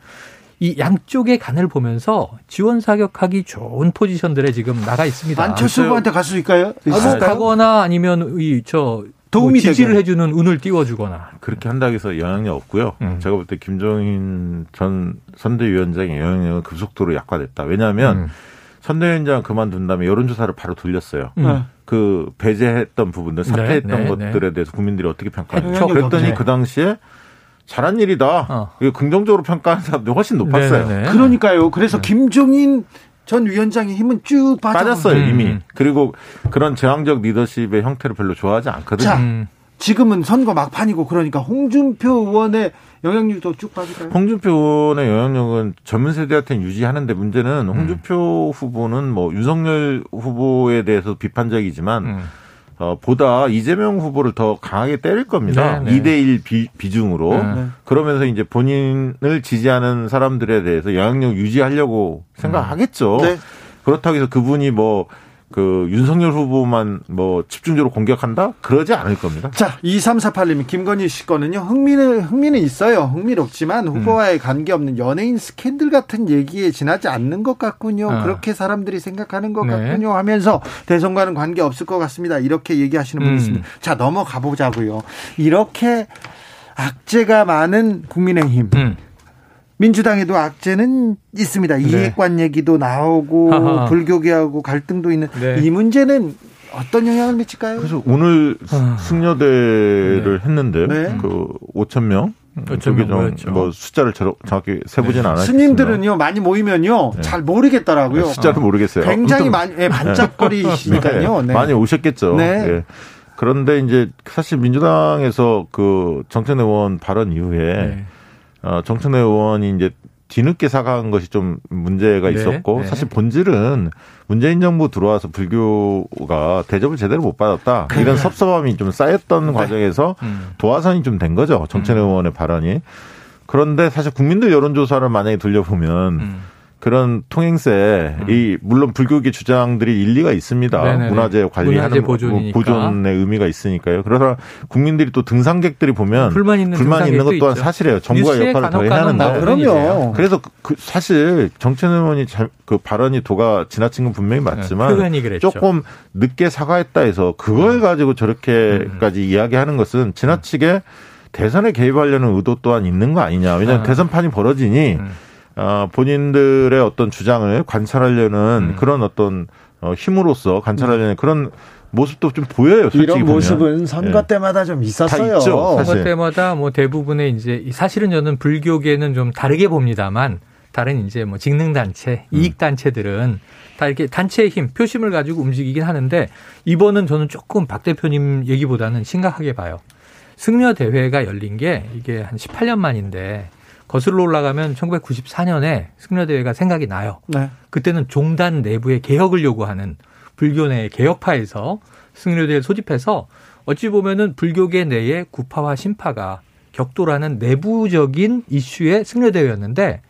E: 이 양쪽의 간을 보면서 지원 사격하기 좋은 포지션들에 지금 나가 있습니다.
A: 안철수 후보한테 갈 수 있을까요?
E: 아, 뭐
A: 있을까요?
E: 가거나 아니면 이저
A: 도움이
E: 지지를
A: 되게.
E: 해주는 운을 띄워주거나.
D: 그렇게 한다고 해서 영향력 없고요.
E: 음.
D: 제가 볼 때 김종인 전 선대위원장의 영향력은 급속도로 약화됐다. 왜냐하면
E: 음.
D: 선대위원장 그만둔 다음에 여론조사를 바로 돌렸어요.
E: 음.
A: 네.
D: 그 배제했던 부분들, 사퇴했던
E: 네, 네,
D: 것들에 대해서 국민들이 어떻게 평가하는지.
A: 했죠.
D: 그랬더니
A: 네.
D: 그 당시에 잘한 일이다.
E: 어.
D: 이거 긍정적으로 평가하는 사람들이 훨씬 높았어요.
E: 네네네.
A: 그러니까요. 그래서 김종인 전 위원장의 힘은 쭉.
D: 빠졌어요
E: 음.
D: 이미. 그리고 그런 제왕적 리더십의 형태를 별로 좋아하지 않거든요.
A: 자,
E: 음.
A: 지금은 선거 막판이고 그러니까 홍준표 의원의 영향력도 쭉 빠질까요?
D: 홍준표 의원의 영향력은 젊은 세대한테는 유지하는데 문제는
E: 음.
D: 홍준표 후보는 뭐 윤석열 후보에 대해서 비판적이지만
E: 음.
D: 어, 보다 이재명 후보를 더 강하게 때릴 겁니다.
E: 네, 네.
D: 2대1 비, 비중으로.
E: 네.
D: 그러면서 이제 본인을 지지하는 사람들에 대해서 영향력 유지하려고 생각하겠죠.
A: 네.
D: 그렇다고 해서 그분이 뭐 그 윤석열 후보만 뭐 집중적으로 공격한다? 그러지 않을 겁니다.
A: 자, 2348님, 김건희 씨 거는요, 흥미는, 흥미는 있어요. 흥미롭지만 후보와의 관계 없는 연예인 스캔들 같은 얘기에 지나지 않는 것 같군요.
E: 아.
A: 그렇게 사람들이 생각하는 것
E: 네.
A: 같군요. 하면서 대선과는 관계 없을 것 같습니다. 이렇게 얘기하시는 분이
E: 음.
A: 있습니다. 자, 넘어가 보자고요. 이렇게 악재가 많은 국민의힘.
E: 음.
A: 민주당에도 악재는 있습니다. 이해관 얘기도 나오고
E: 네. 하하.
A: 불교계하고 갈등도 있는
E: 네.
A: 이 문제는 어떤 영향을 미칠까요?
D: 그래서 오늘
E: 아.
D: 승려대를 했는데
A: 네.
D: 그 5천 명
E: 5천 명 모였죠.
D: 뭐 숫자를 저- 정확히 세보진 않았습니다.
A: 스님들은요 많이 모이면요
D: 네.
A: 잘 모르겠더라고요.
D: 네, 숫자를 모르겠어요.
A: 굉장히 많이 예, 반짝거리시니까요. 네.
D: 많이 오셨겠죠.
A: 네.
D: 예. 그런데 이제 사실 민주당에서 그 정천회 의원 발언 이후에
E: 네.
D: 어, 정천회 의원이 이제 뒤늦게 사과한 것이 좀 문제가
E: 네,
D: 있었고
E: 네.
D: 사실 본질은 문재인 정부 들어와서 불교가 대접을 제대로 못 받았다. 이런 섭섭함이 좀 쌓였던 과정에서
E: 음.
D: 도화선이 좀 된 거죠. 정천회 의원의 발언이. 그런데 사실 국민들 여론조사를 만약에 돌려보면
E: 음.
D: 그런 통행세, 이 물론 불교계 주장들이 일리가 있습니다.
E: 네네네.
D: 문화재 관리하는
E: 문화재
D: 거,
E: 보존이니까.
D: 보존의 의미가 있으니까요. 그래서 국민들이 또 등산객들이 보면
E: 불만 있는
D: 불만 있는 것 또한. 사실이에요. 정부가 역할을 더 해야 하는데.
A: 그럼요.
D: 그래서 그, 그 사실 정천 의원이 잘, 그 발언이 도가 지나친 건 분명히 맞지만
E: 네, 표현이 그랬죠.
D: 조금 늦게 사과했다 해서 그걸 가지고 저렇게까지 이야기하는 것은 지나치게 대선에 개입하려는 의도 또한 있는 거 아니냐. 왜냐하면
E: 아.
D: 대선판이 벌어지니
E: 음.
D: 어, 본인들의 어떤 주장을 관찰하려는
E: 음.
D: 그런 어떤 어, 힘으로써 관찰하려는 그런 모습도 좀 보여요.
A: 이런
D: 보면.
A: 모습은 선거
D: 예.
A: 때마다 좀 있었어요.
D: 다 있죠.
E: 선거 때마다 뭐 대부분의 이제 이 사실은 저는 불교계는 좀 다르게 봅니다만 다른 이제 뭐 직능 단체,
D: 음.
E: 이익 단체들은 다 이렇게 단체의 힘, 표심을 가지고 움직이긴 하는데 이번은 저는 조금 박 대표님 얘기보다는 심각하게 봐요. 승려 대회가 열린 게 이게 한 18년 만인데 거슬러 올라가면 1994년에 승려 대회가 생각이 나요.
A: 네.
E: 그때는 종단 내부의 개혁을 요구하는 불교 내 개혁파에서 승려대를 소집해서 어찌 보면은 불교계 내의 구파와 신파가 격돌하는 내부적인 이슈의 승려대회였는데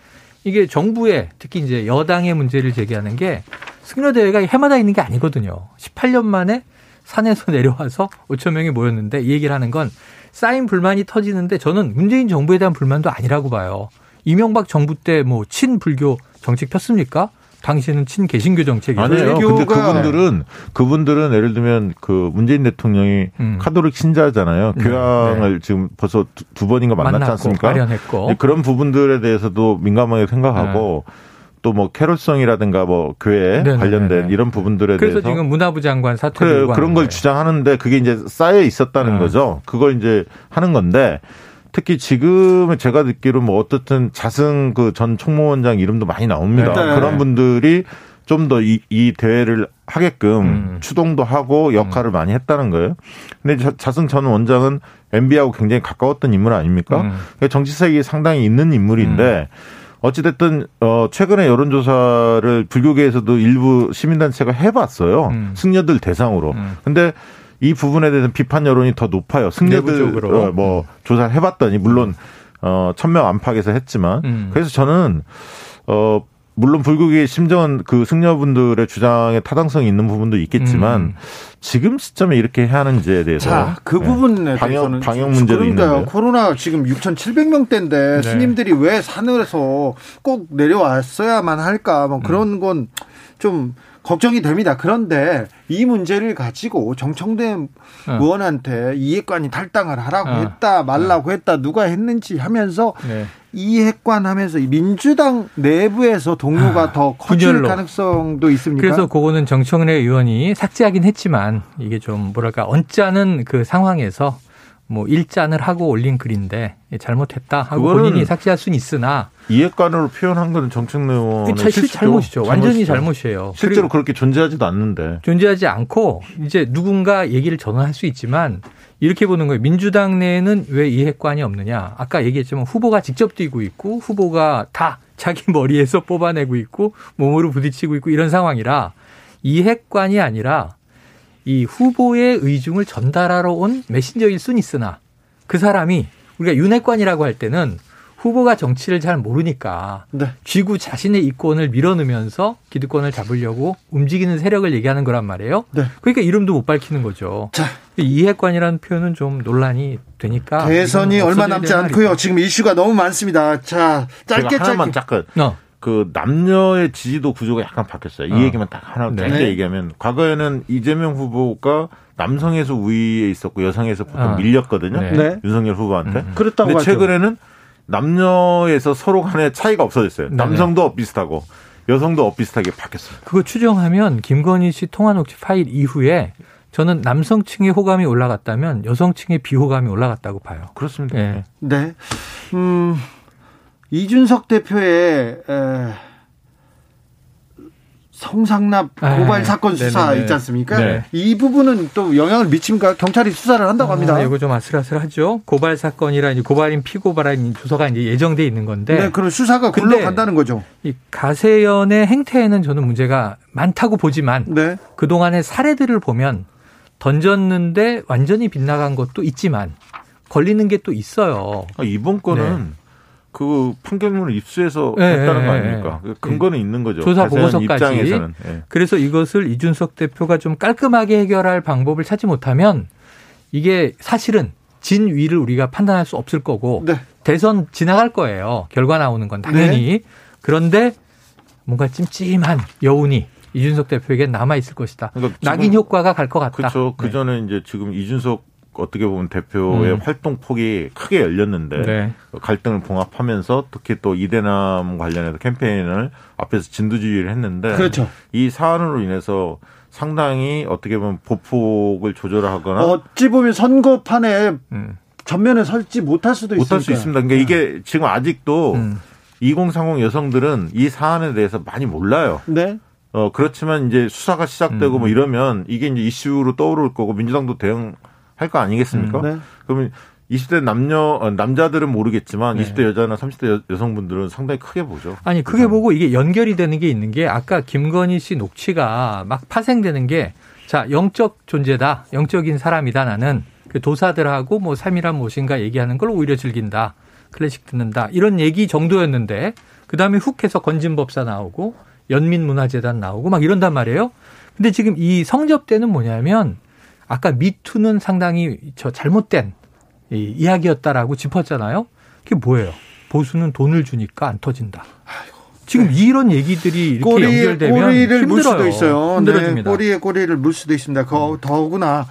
E: 이게 정부의 특히 이제 여당의 문제를 제기하는 게 승려대회가 해마다 있는 게 아니거든요. 18년 만에 산에서 [LAUGHS] 내려와서 5천 명이 모였는데 이 얘기를 하는 건 쌓인 불만이 터지는데 저는 문재인 정부에 대한 불만도 아니라고 봐요. 이명박 정부 때 뭐 친불교 정책 폈습니까? 당시에는 친개신교 정책이죠.
D: 아니에요. 근데 그분들은 그분들은 예를 들면 그 문재인 대통령이
E: 음.
D: 카톨릭 신자잖아요.
E: 네,
D: 교황을 지금 벌써 두, 두 번인가 만났지
E: 만났고
D: 않습니까?
E: 마련했고.
D: 네, 그런 부분들에 대해서도 민감하게 생각하고 또 뭐 캐롤성이라든가 뭐 교회
E: 네네네네.
D: 관련된 이런 부분들에
E: 그래서
D: 대해서
E: 지금 문화부 장관 사퇴
D: 그래, 그런 걸 주장하는데 그게 이제 쌓여 있었다는
E: 어.
D: 거죠. 그걸 이제 하는 건데 특히 지금 제가 듣기로 뭐 어떻든 자승 그 전 총무원장 이름도 많이 나옵니다.
A: 네.
D: 그런 분들이 좀 더 이 이 대회를 하게끔
E: 음.
D: 추동도 하고 역할을 많이 했다는 거예요. 근데 자- 자승 전 원장은 MB하고 굉장히 가까웠던 인물 아닙니까?
E: 음.
D: 그러니까 정치색이 상당히 있는 인물인데 어찌됐든 어 최근에 여론조사를 불교계에서도 일부 시민단체가 해봤어요.
E: 음.
D: 승려들 대상으로.
E: 음.
D: 근데 이 부분에 대해서 비판 여론이 더 높아요. 승려들. 어, 뭐 조사를 해봤더니 물론 어 천명 안팎에서 했지만
E: 음.
D: 그래서 저는 어 물론 불교계의 심정은 그 승려분들의 주장에 타당성이 있는 부분도 있겠지만
E: 음.
D: 지금 시점에 이렇게 해야 하는지에 대해서
A: 자, 그
D: 네.
A: 부분에
D: 방역-
A: 대해서는
D: 방역 문제도. 있는데요.
A: 코로나 지금 6,700명대인데
E: 네.
A: 스님들이 왜 산에서 꼭 내려왔어야만 할까? 뭐
D: 음.
A: 그런 건 좀 걱정이 됩니다. 그런데 이 문제를 가지고 정청래
E: 어.
A: 의원한테 이해관이 탈당을 하라고
E: 어.
A: 했다, 말라고 했다, 누가 했는지 하면서
E: 네.
A: 이해관 하면서 이 민주당 내부에서 동요가 더 커질
E: 아, 분열로.
A: 가능성도 있습니까?
E: 그래서 그거는 정청래 의원이 삭제하긴 했지만 이게 좀 뭐랄까 언짢은 그 상황에서 뭐 일잔을 하고 올린 글인데 잘못했다 하고 본인이 삭제할 수는 있으나
D: 이해관으로 표현한 건 정청래 의원의
E: 사- 실
D: 실수죠.
E: 잘못이죠. 완전히
D: 잘못이죠.
E: 잘못이에요.
D: 실제로 그렇게 존재하지도 않는데.
E: 존재하지 않고 이제 누군가 얘기를 전환할 수 있지만 이렇게 보는 거예요. 민주당 내에는 왜 이해관이 없느냐? 아까 얘기했지만 후보가 직접 뛰고 있고 후보가 다 자기 [LAUGHS] 머리에서 뽑아내고 있고 몸으로 부딪히고 있고 이런 상황이라 이해관이 아니라 이 후보의 의중을 전달하러 온 메신저일 수는 있으나 그 사람이 우리가 윤핵관이라고 할 때는 후보가 정치를 잘 모르니까
A: 네.
E: 쥐구 자신의 이권을 밀어넣으면서 기득권을 잡으려고 움직이는 세력을 얘기하는 거란 말이에요.
A: 네.
E: 그러니까 이름도 못 밝히는 거죠.
A: 자,
E: 이해관이라는 표현은 좀 논란이 되니까
A: 대선이 얼마 남지 않고요. 지금 이슈가 너무 많습니다. 자, 짧게
D: 제가 하나만
A: 짧게.
D: 잠깐.
E: 어.
D: 그 남녀의 지지도 구조가 약간 바뀌었어요.
E: 어.
D: 이 얘기만 딱 하나
E: 네.
D: 짧게 얘기하면 과거에는 이재명 후보가 남성에서 우위에 있었고 여성에서 보통
E: 어.
D: 밀렸거든요.
E: 네.
A: 네.
D: 윤석열 후보한테.
E: 음.
A: 그렇다고
D: 근데
A: 하죠.
D: 최근에는 남녀에서 서로 간에 차이가 없어졌어요.
E: 네네.
D: 남성도 엇비슷하고 여성도 엇비슷하게 바뀌었어요.
E: 그거 추정하면 김건희 씨 통화 녹취 파일 이후에 저는 남성층의 호감이 올라갔다면 여성층의 비호감이 올라갔다고 봐요.
D: 그렇습니다.
E: 예.
A: 네. 음, 이준석 대표의 에, 성상납 고발
E: 아,
A: 사건 수사
E: 네네네.
A: 있지 않습니까?
E: 네.
A: 이 부분은 또 영향을 미칩니까? 경찰이 수사를 한다고 합니다.
E: 아, 이거 좀 아슬아슬하죠. 고발 사건이라 이제 고발인 피고발인 조서가 이제 예정돼 있는 건데
A: 네, 그런 수사가 굴러간다는 거죠.
E: 이 가세연의 행태에는 저는 문제가 많다고 보지만
A: 네.
E: 그 동안의 사례들을 보면 던졌는데 완전히 빗나간 것도 있지만 걸리는 게 또 있어요.
D: 아, 이번 건은 그 판결문을 입수해서
E: 네,
D: 했다는 거
E: 네,
D: 아닙니까?
E: 네.
D: 그 근거는 있는 거죠.
E: 조사
D: 자세한
E: 보고서까지.
D: 입장에서는. 예.
E: 그래서 이것을 이준석 대표가 좀 깔끔하게 해결할 방법을 찾지 못하면 이게 사실은 진위를 우리가 판단할 수 없을 거고
A: 네.
E: 대선 지나갈 거예요. 결과 나오는 건 당연히. 그런데 뭔가 찜찜한 여운이 이준석 대표에게 남아 있을 것이다.
D: 그러니까
E: 낙인 효과가 갈 것 같다.
D: 그렇죠. 그
E: 네.
D: 전에 이제 지금 이준석 어떻게 보면 대표의
E: 음.
D: 활동 폭이 크게 열렸는데
E: 네.
D: 갈등을 봉합하면서 특히 또 이대남 관련해서 캠페인을 앞에서 진두지휘를 했는데
A: 그렇죠.
D: 이 사안으로 인해서 상당히 어떻게 보면 보폭을 조절하거나
A: 어찌 보면 선거판에
E: 음.
A: 전면에 설지 못할 수도 있습니다.
D: 못할 수 있습니다. 그러니까 이게 지금 아직도
E: 음.
D: 2030 여성들은 이 사안에 대해서 많이 몰라요.
A: 네.
D: 어, 그렇지만 이제 수사가 시작되고
E: 음.
D: 뭐 이러면 이게 이제 이슈로 떠오를 거고 민주당도 대응 할 거 아니겠습니까?
A: 네.
D: 그러면 20대 남녀, 어, 남자들은 모르겠지만
E: 네.
D: 20대 여자나 30대 여, 성분들은 상당히 크게 보죠.
E: 아니 크게 보고 이게 연결이 되는 게 있는 게 아까 김건희 씨 녹취가 막 파생되는 게 자 영적 존재다 영적인 사람이다 나는 그 도사들하고 뭐 삶이란 무엇인가 얘기하는 걸 오히려 즐긴다 클래식 듣는다 이런 얘기 정도였는데 그 다음에 훅 해서 건진법사 나오고 연민문화재단 나오고 막 이런단 말이에요. 근데 지금 이 성접 때는 뭐냐면 아까 미투는 상당히 저 잘못된 이 이야기였다라고 짚었잖아요. 그게 뭐예요? 보수는 돈을 주니까 안 터진다. 지금 이런 얘기들이 이렇게
A: 꼬리에
E: 연결되면
A: 꼬리를 물
E: 힘들어요.
A: 수도 있어요.
E: 힘들어집니다.
A: 네, 꼬리에 꼬리를 물 수도 있습니다. 거, 더구나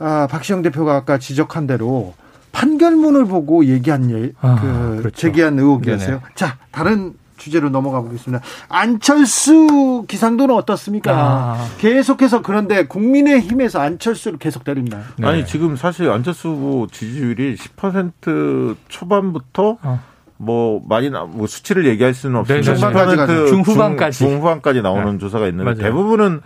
A: 아, 박시영 대표가 아까 지적한 대로 판결문을 보고 얘기한 예,
E: 아,
A: 그
E: 그렇죠.
A: 제기한 의혹이었어요.
E: 네네.
A: 자, 다른 주제로 넘어가 보겠습니다. 안철수 기상도는 어떻습니까?
E: 아.
A: 계속해서 그런데 국민의힘에서 안철수를 계속 때립니다.
E: 네.
D: 아니 지금 사실 안철수 후보 지지율이 10% 초반부터
E: 어.
D: 뭐 많이 나, 뭐 수치를 얘기할 수는 없지만
E: 네, 네, 네.
D: 10%
E: 중후반까지.
D: 중, 중후반까지 나오는
E: 네.
D: 조사가 있는데
E: 맞아요.
D: 대부분은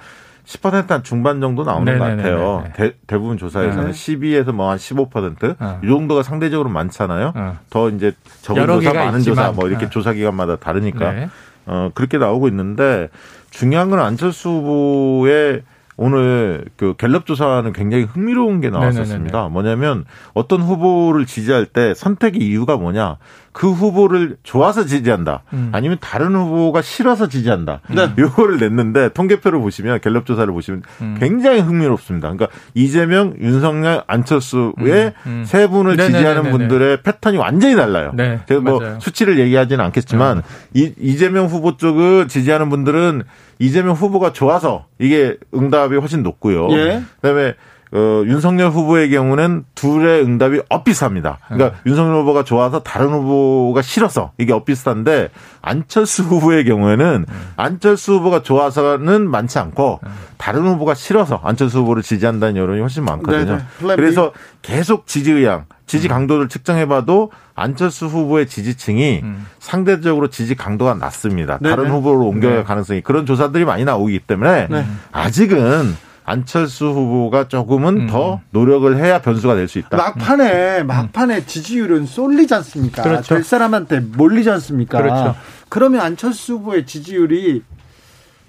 D: 10%한 중반 정도 나오는
E: 네,
D: 것
E: 네, 네,
D: 같아요.
E: 네,
D: 대, 대부분 조사에서는
A: 네.
D: 12에서 뭐 한 15%.
E: 어.
D: 이 정도가 상대적으로 많잖아요.
E: 어.
D: 더 이제 적은 조사, 많은
E: 있지만.
D: 조사 뭐 이렇게
E: 어.
D: 조사 기간마다 다르니까
E: 네.
D: 어, 그렇게 나오고 있는데 중요한 건 안철수 후보의 오늘 그 갤럽 조사는 굉장히 흥미로운 게 나왔었습니다. 뭐냐면 어떤 후보를 지지할 때 선택의 이유가 뭐냐? 그 후보를 좋아서 지지한다.
E: 음.
D: 아니면 다른 후보가 싫어서 지지한다.
A: 네. [LAUGHS]
D: 요거를 냈는데 통계표를 보시면 갤럽 조사를 보시면
E: 음.
D: 굉장히 흥미롭습니다. 그러니까 이재명, 윤석열, 안철수의
E: 음, 음.
D: 세 분을
E: 네네네네네.
D: 지지하는 분들의 패턴이 완전히 달라요.
E: 네,
D: 제가 뭐
E: 맞아요.
D: 수치를 얘기하지는 않겠지만 이, 이재명 후보 쪽을 지지하는 분들은 이재명 후보가 좋아서 이게 응답이 훨씬 높고요.
A: 예.
D: 그다음에 어, 윤석열 후보의 경우는 둘의 응답이 엇비슷합니다. 그러니까 윤석열 후보가 좋아서 다른 후보가 싫어서 이게 엇비슷한데 안철수 후보의 경우에는 안철수 후보가 좋아서는 많지 않고 다른 후보가 싫어서 안철수 후보를 지지한다는 여론이 훨씬 많거든요.
A: 플랜 B.
D: 그래서 계속 지지 의향, 지지 강도를 측정해봐도 안철수 후보의 지지층이
E: 음.
D: 상대적으로 지지 강도가 낮습니다. 다른 후보로 옮겨갈
E: 네.
D: 가능성이 그런 조사들이 많이 나오기 때문에
A: 네.
D: 아직은 안철수 후보가 조금은
E: 음.
D: 더 노력을 해야 변수가 될 수 있다.
A: 막판에 막판에 지지율은 쏠리지 않습니까?
E: 그렇죠.
A: 될 사람한테 몰리지 않습니까?
E: 그렇죠.
A: 그러면 안철수 후보의 지지율이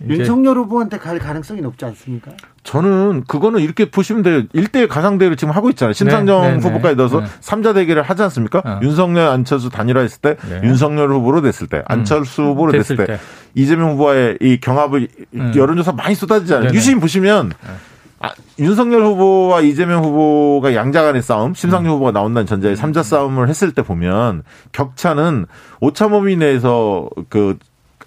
A: 윤석열 후보한테 갈 가능성이 높지 않습니까?
D: 저는 그거는 이렇게 보시면 돼요. 1대1 가상대를 지금 하고 있잖아요. 심상정
E: 네, 네,
D: 후보까지 넣어서
E: 네.
D: 삼 3자 대결을 하지 않습니까?
E: 어.
D: 윤석열, 안철수 단일화 했을 때,
E: 네.
D: 윤석열 후보로 됐을 때, 안철수 후보로
E: 됐을
D: 됐을 때,
E: 때.
D: 이재명 후보와의 이 경합을
E: 음.
D: 여론조사 많이 쏟아지잖아요. 유심 보시면 아, 윤석열 후보와 이재명 후보가 양자 간의 싸움, 심상정 후보가 나온다는 전자의 삼자 싸움을 했을 때 보면 격차는 오차 범위 내에서 그,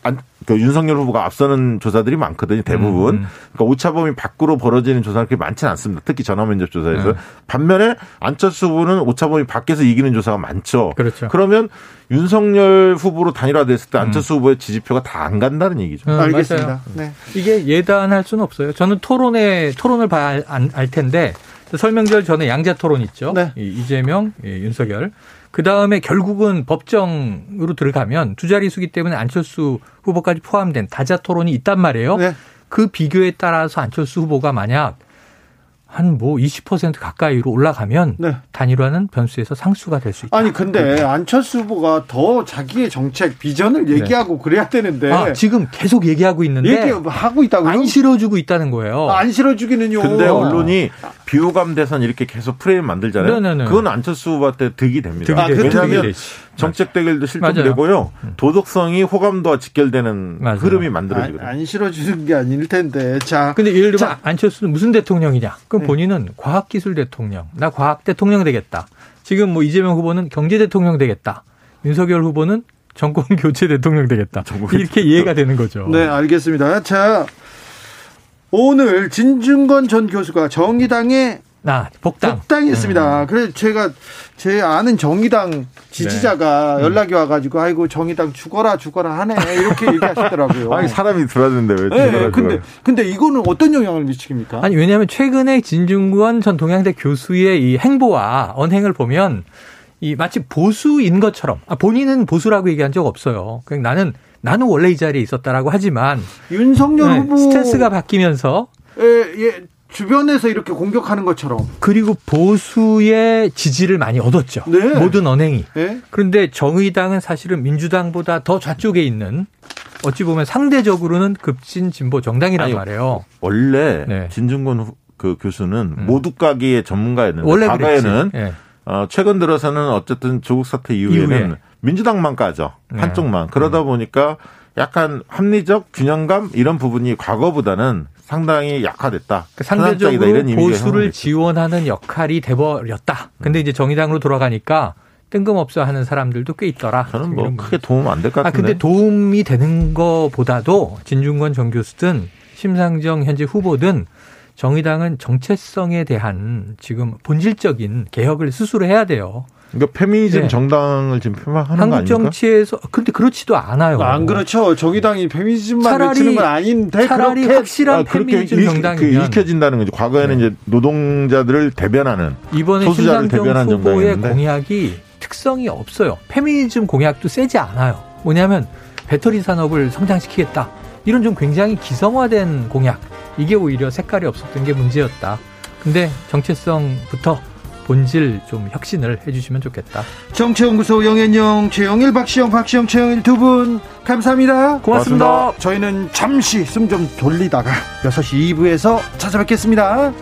D: 안, 그 윤석열 후보가 앞서는 조사들이 많거든요, 대부분.
E: 음.
D: 그러니까 오차 범위 밖으로 벌어지는 조사는 그렇게 많지는 않습니다. 특히 전화 면접 조사에서.
E: 네.
D: 반면에 안철수 후보는 오차 범위 밖에서 이기는 조사가 많죠.
E: 그렇죠.
D: 그러면 윤석열 후보로 단일화됐을 때 안철수 후보의 지지표가 다 안 간다는 얘기죠.
E: 음,
A: 알겠습니다. 네.
E: 이게 예단할 수는 없어요. 저는 토론에 토론을 봐야 알, 알 텐데 설명절 전에 양자 토론 있죠.
A: 네.
E: 이 이재명, 예, 윤석열. 그 다음에 결국은 법정으로 들어가면 두 자릿수기 때문에 안철수 후보까지 포함된 다자 토론이 있단 말이에요.
A: 네.
E: 그 비교에 따라서 안철수 후보가 만약 한 뭐 20% 가까이로 올라가면
A: 네.
E: 단일화는 변수에서 상수가 될 수 있다.
A: 아니 근데 안철수 후보가 더 자기의 정책 비전을 얘기하고 그래야 되는데
E: 네. 아, 지금 계속 얘기하고 있는데
A: 얘기하고 있다고요?
E: 안 실어주고 있다는 거예요.
A: 안 실어주기는요.
D: 근데 언론이 비호감 대선 이렇게 계속 프레임 만들잖아요.
E: 네네네.
D: 그건 안철수 후보한테 득이 됩니다.
E: 득이
A: 아, 그 득이
D: 왜냐하면
E: 되지.
D: 정책 대결도. 실종되고요. 도덕성이 호감도와 직결되는
E: 맞아요.
D: 흐름이
A: 안,
D: 만들어지거든요.
A: 안 실어주는 게 아닐 텐데. 자,
E: 근데 예를 들면
A: 자.
E: 안철수는 무슨 대통령이냐?
A: 네.
E: 그럼 본인은 과학기술 대통령, 나 과학 대통령 되겠다. 지금 뭐 이재명 후보는 경제 대통령 되겠다. 윤석열 후보는 정권 [LAUGHS] 교체 대통령 되겠다. 이렇게 이해가 되는 거죠.
A: 네, 알겠습니다. 자, 오늘 진중권 전 교수가 정의당에
E: 나 복당.
A: 복당했습니다. 그래서 제가 제 아는 정의당 지지자가
E: 네.
A: 연락이 와가지고 아이고 정의당 죽어라 죽어라 하네 이렇게 얘기하시더라고요. [LAUGHS]
D: 아니 사람이 들어왔는데 왜
A: 네,
D: 죽어라,
A: 근데. 근데 이거는 어떤 영향을 미치십니까?
E: 아니 왜냐하면 최근에 진중권 전 동양대 교수의 이 행보와 언행을 보면 이 마치 보수인 것처럼 아, 본인은 보수라고 얘기한 적 없어요. 그냥 나는 나는 원래 이 자리에 있었다라고 하지만
A: 윤석열
E: 네,
A: 후보
E: 스탠스가 바뀌면서
A: 예, 예, 주변에서 이렇게 공격하는 것처럼
E: 그리고 보수의 지지를 많이 얻었죠.
A: 네.
E: 모든 언행이.
A: 예?
E: 그런데 정의당은 사실은 민주당보다 더 좌쪽에 있는 어찌 보면 상대적으로는 급진 진보 정당이란
D: 아니,
E: 말이에요.
D: 원래
E: 네.
D: 진중권 후- 그 교수는 모두가기의 전문가였는데
E: 원래
D: 과거에는.
E: 예.
D: 어, 최근 들어서는 어쨌든 조국 사태 이후에는
E: 이후에.
D: 민주당만 까죠.
E: 네.
D: 한쪽만. 그러다 보니까 약간 합리적 균형감 이런 부분이 과거보다는 상당히 약화됐다.
E: 그
D: 편향적이다.
E: 상대적으로
D: 이런
E: 보수를. 지원하는 역할이 돼버렸다. 근데 이제 정의당으로 돌아가니까 뜬금없어 하는 사람들도 꽤 있더라.
D: 저는 뭐 크게 도움 안 될것
E: 아,
D: 같은데.
E: 근데 도움이 되는 거보다도 진중권 정 교수든 심상정 현재 후보든 정의당은 정체성에 대한 지금 본질적인 개혁을 스스로 해야 돼요.
D: 그러니까 페미니즘
E: 네.
D: 정당을 지금 표방하는 거
E: 한국
D: 아닙니까?
E: 정치에서 근데 그렇지도 않아요.
A: 안 그렇죠. 정의당이 페미니즘만
E: 차라리-
A: 외치는 건 아닌데
E: 차라리
A: 그렇게
E: 확실한
D: 아,
E: 페미니즘
D: 일- 그
E: 정당이면
D: 읽혀진다는 거죠. 과거에는
E: 네.
D: 이제 노동자들을 대변하는
E: 이번에
D: 소수자를 대변한
E: 후보의
D: 정당이었는데.
E: 공약이 특성이 없어요. 페미니즘 공약도 세지 않아요. 뭐냐면 배터리 산업을 성장시키겠다. 이런 좀 굉장히 기성화된 공약. 이게 오히려 색깔이 없었던 게 문제였다. 근데 정체성부터 본질 좀 혁신을 해주시면 좋겠다.
A: 정치연구소 영앤영 최영일 박시영 박시영 최영일 두 분 감사합니다.
E: 고맙습니다.
A: 저희는 잠시 숨 좀 돌리다가 6시 2부에서 찾아뵙겠습니다.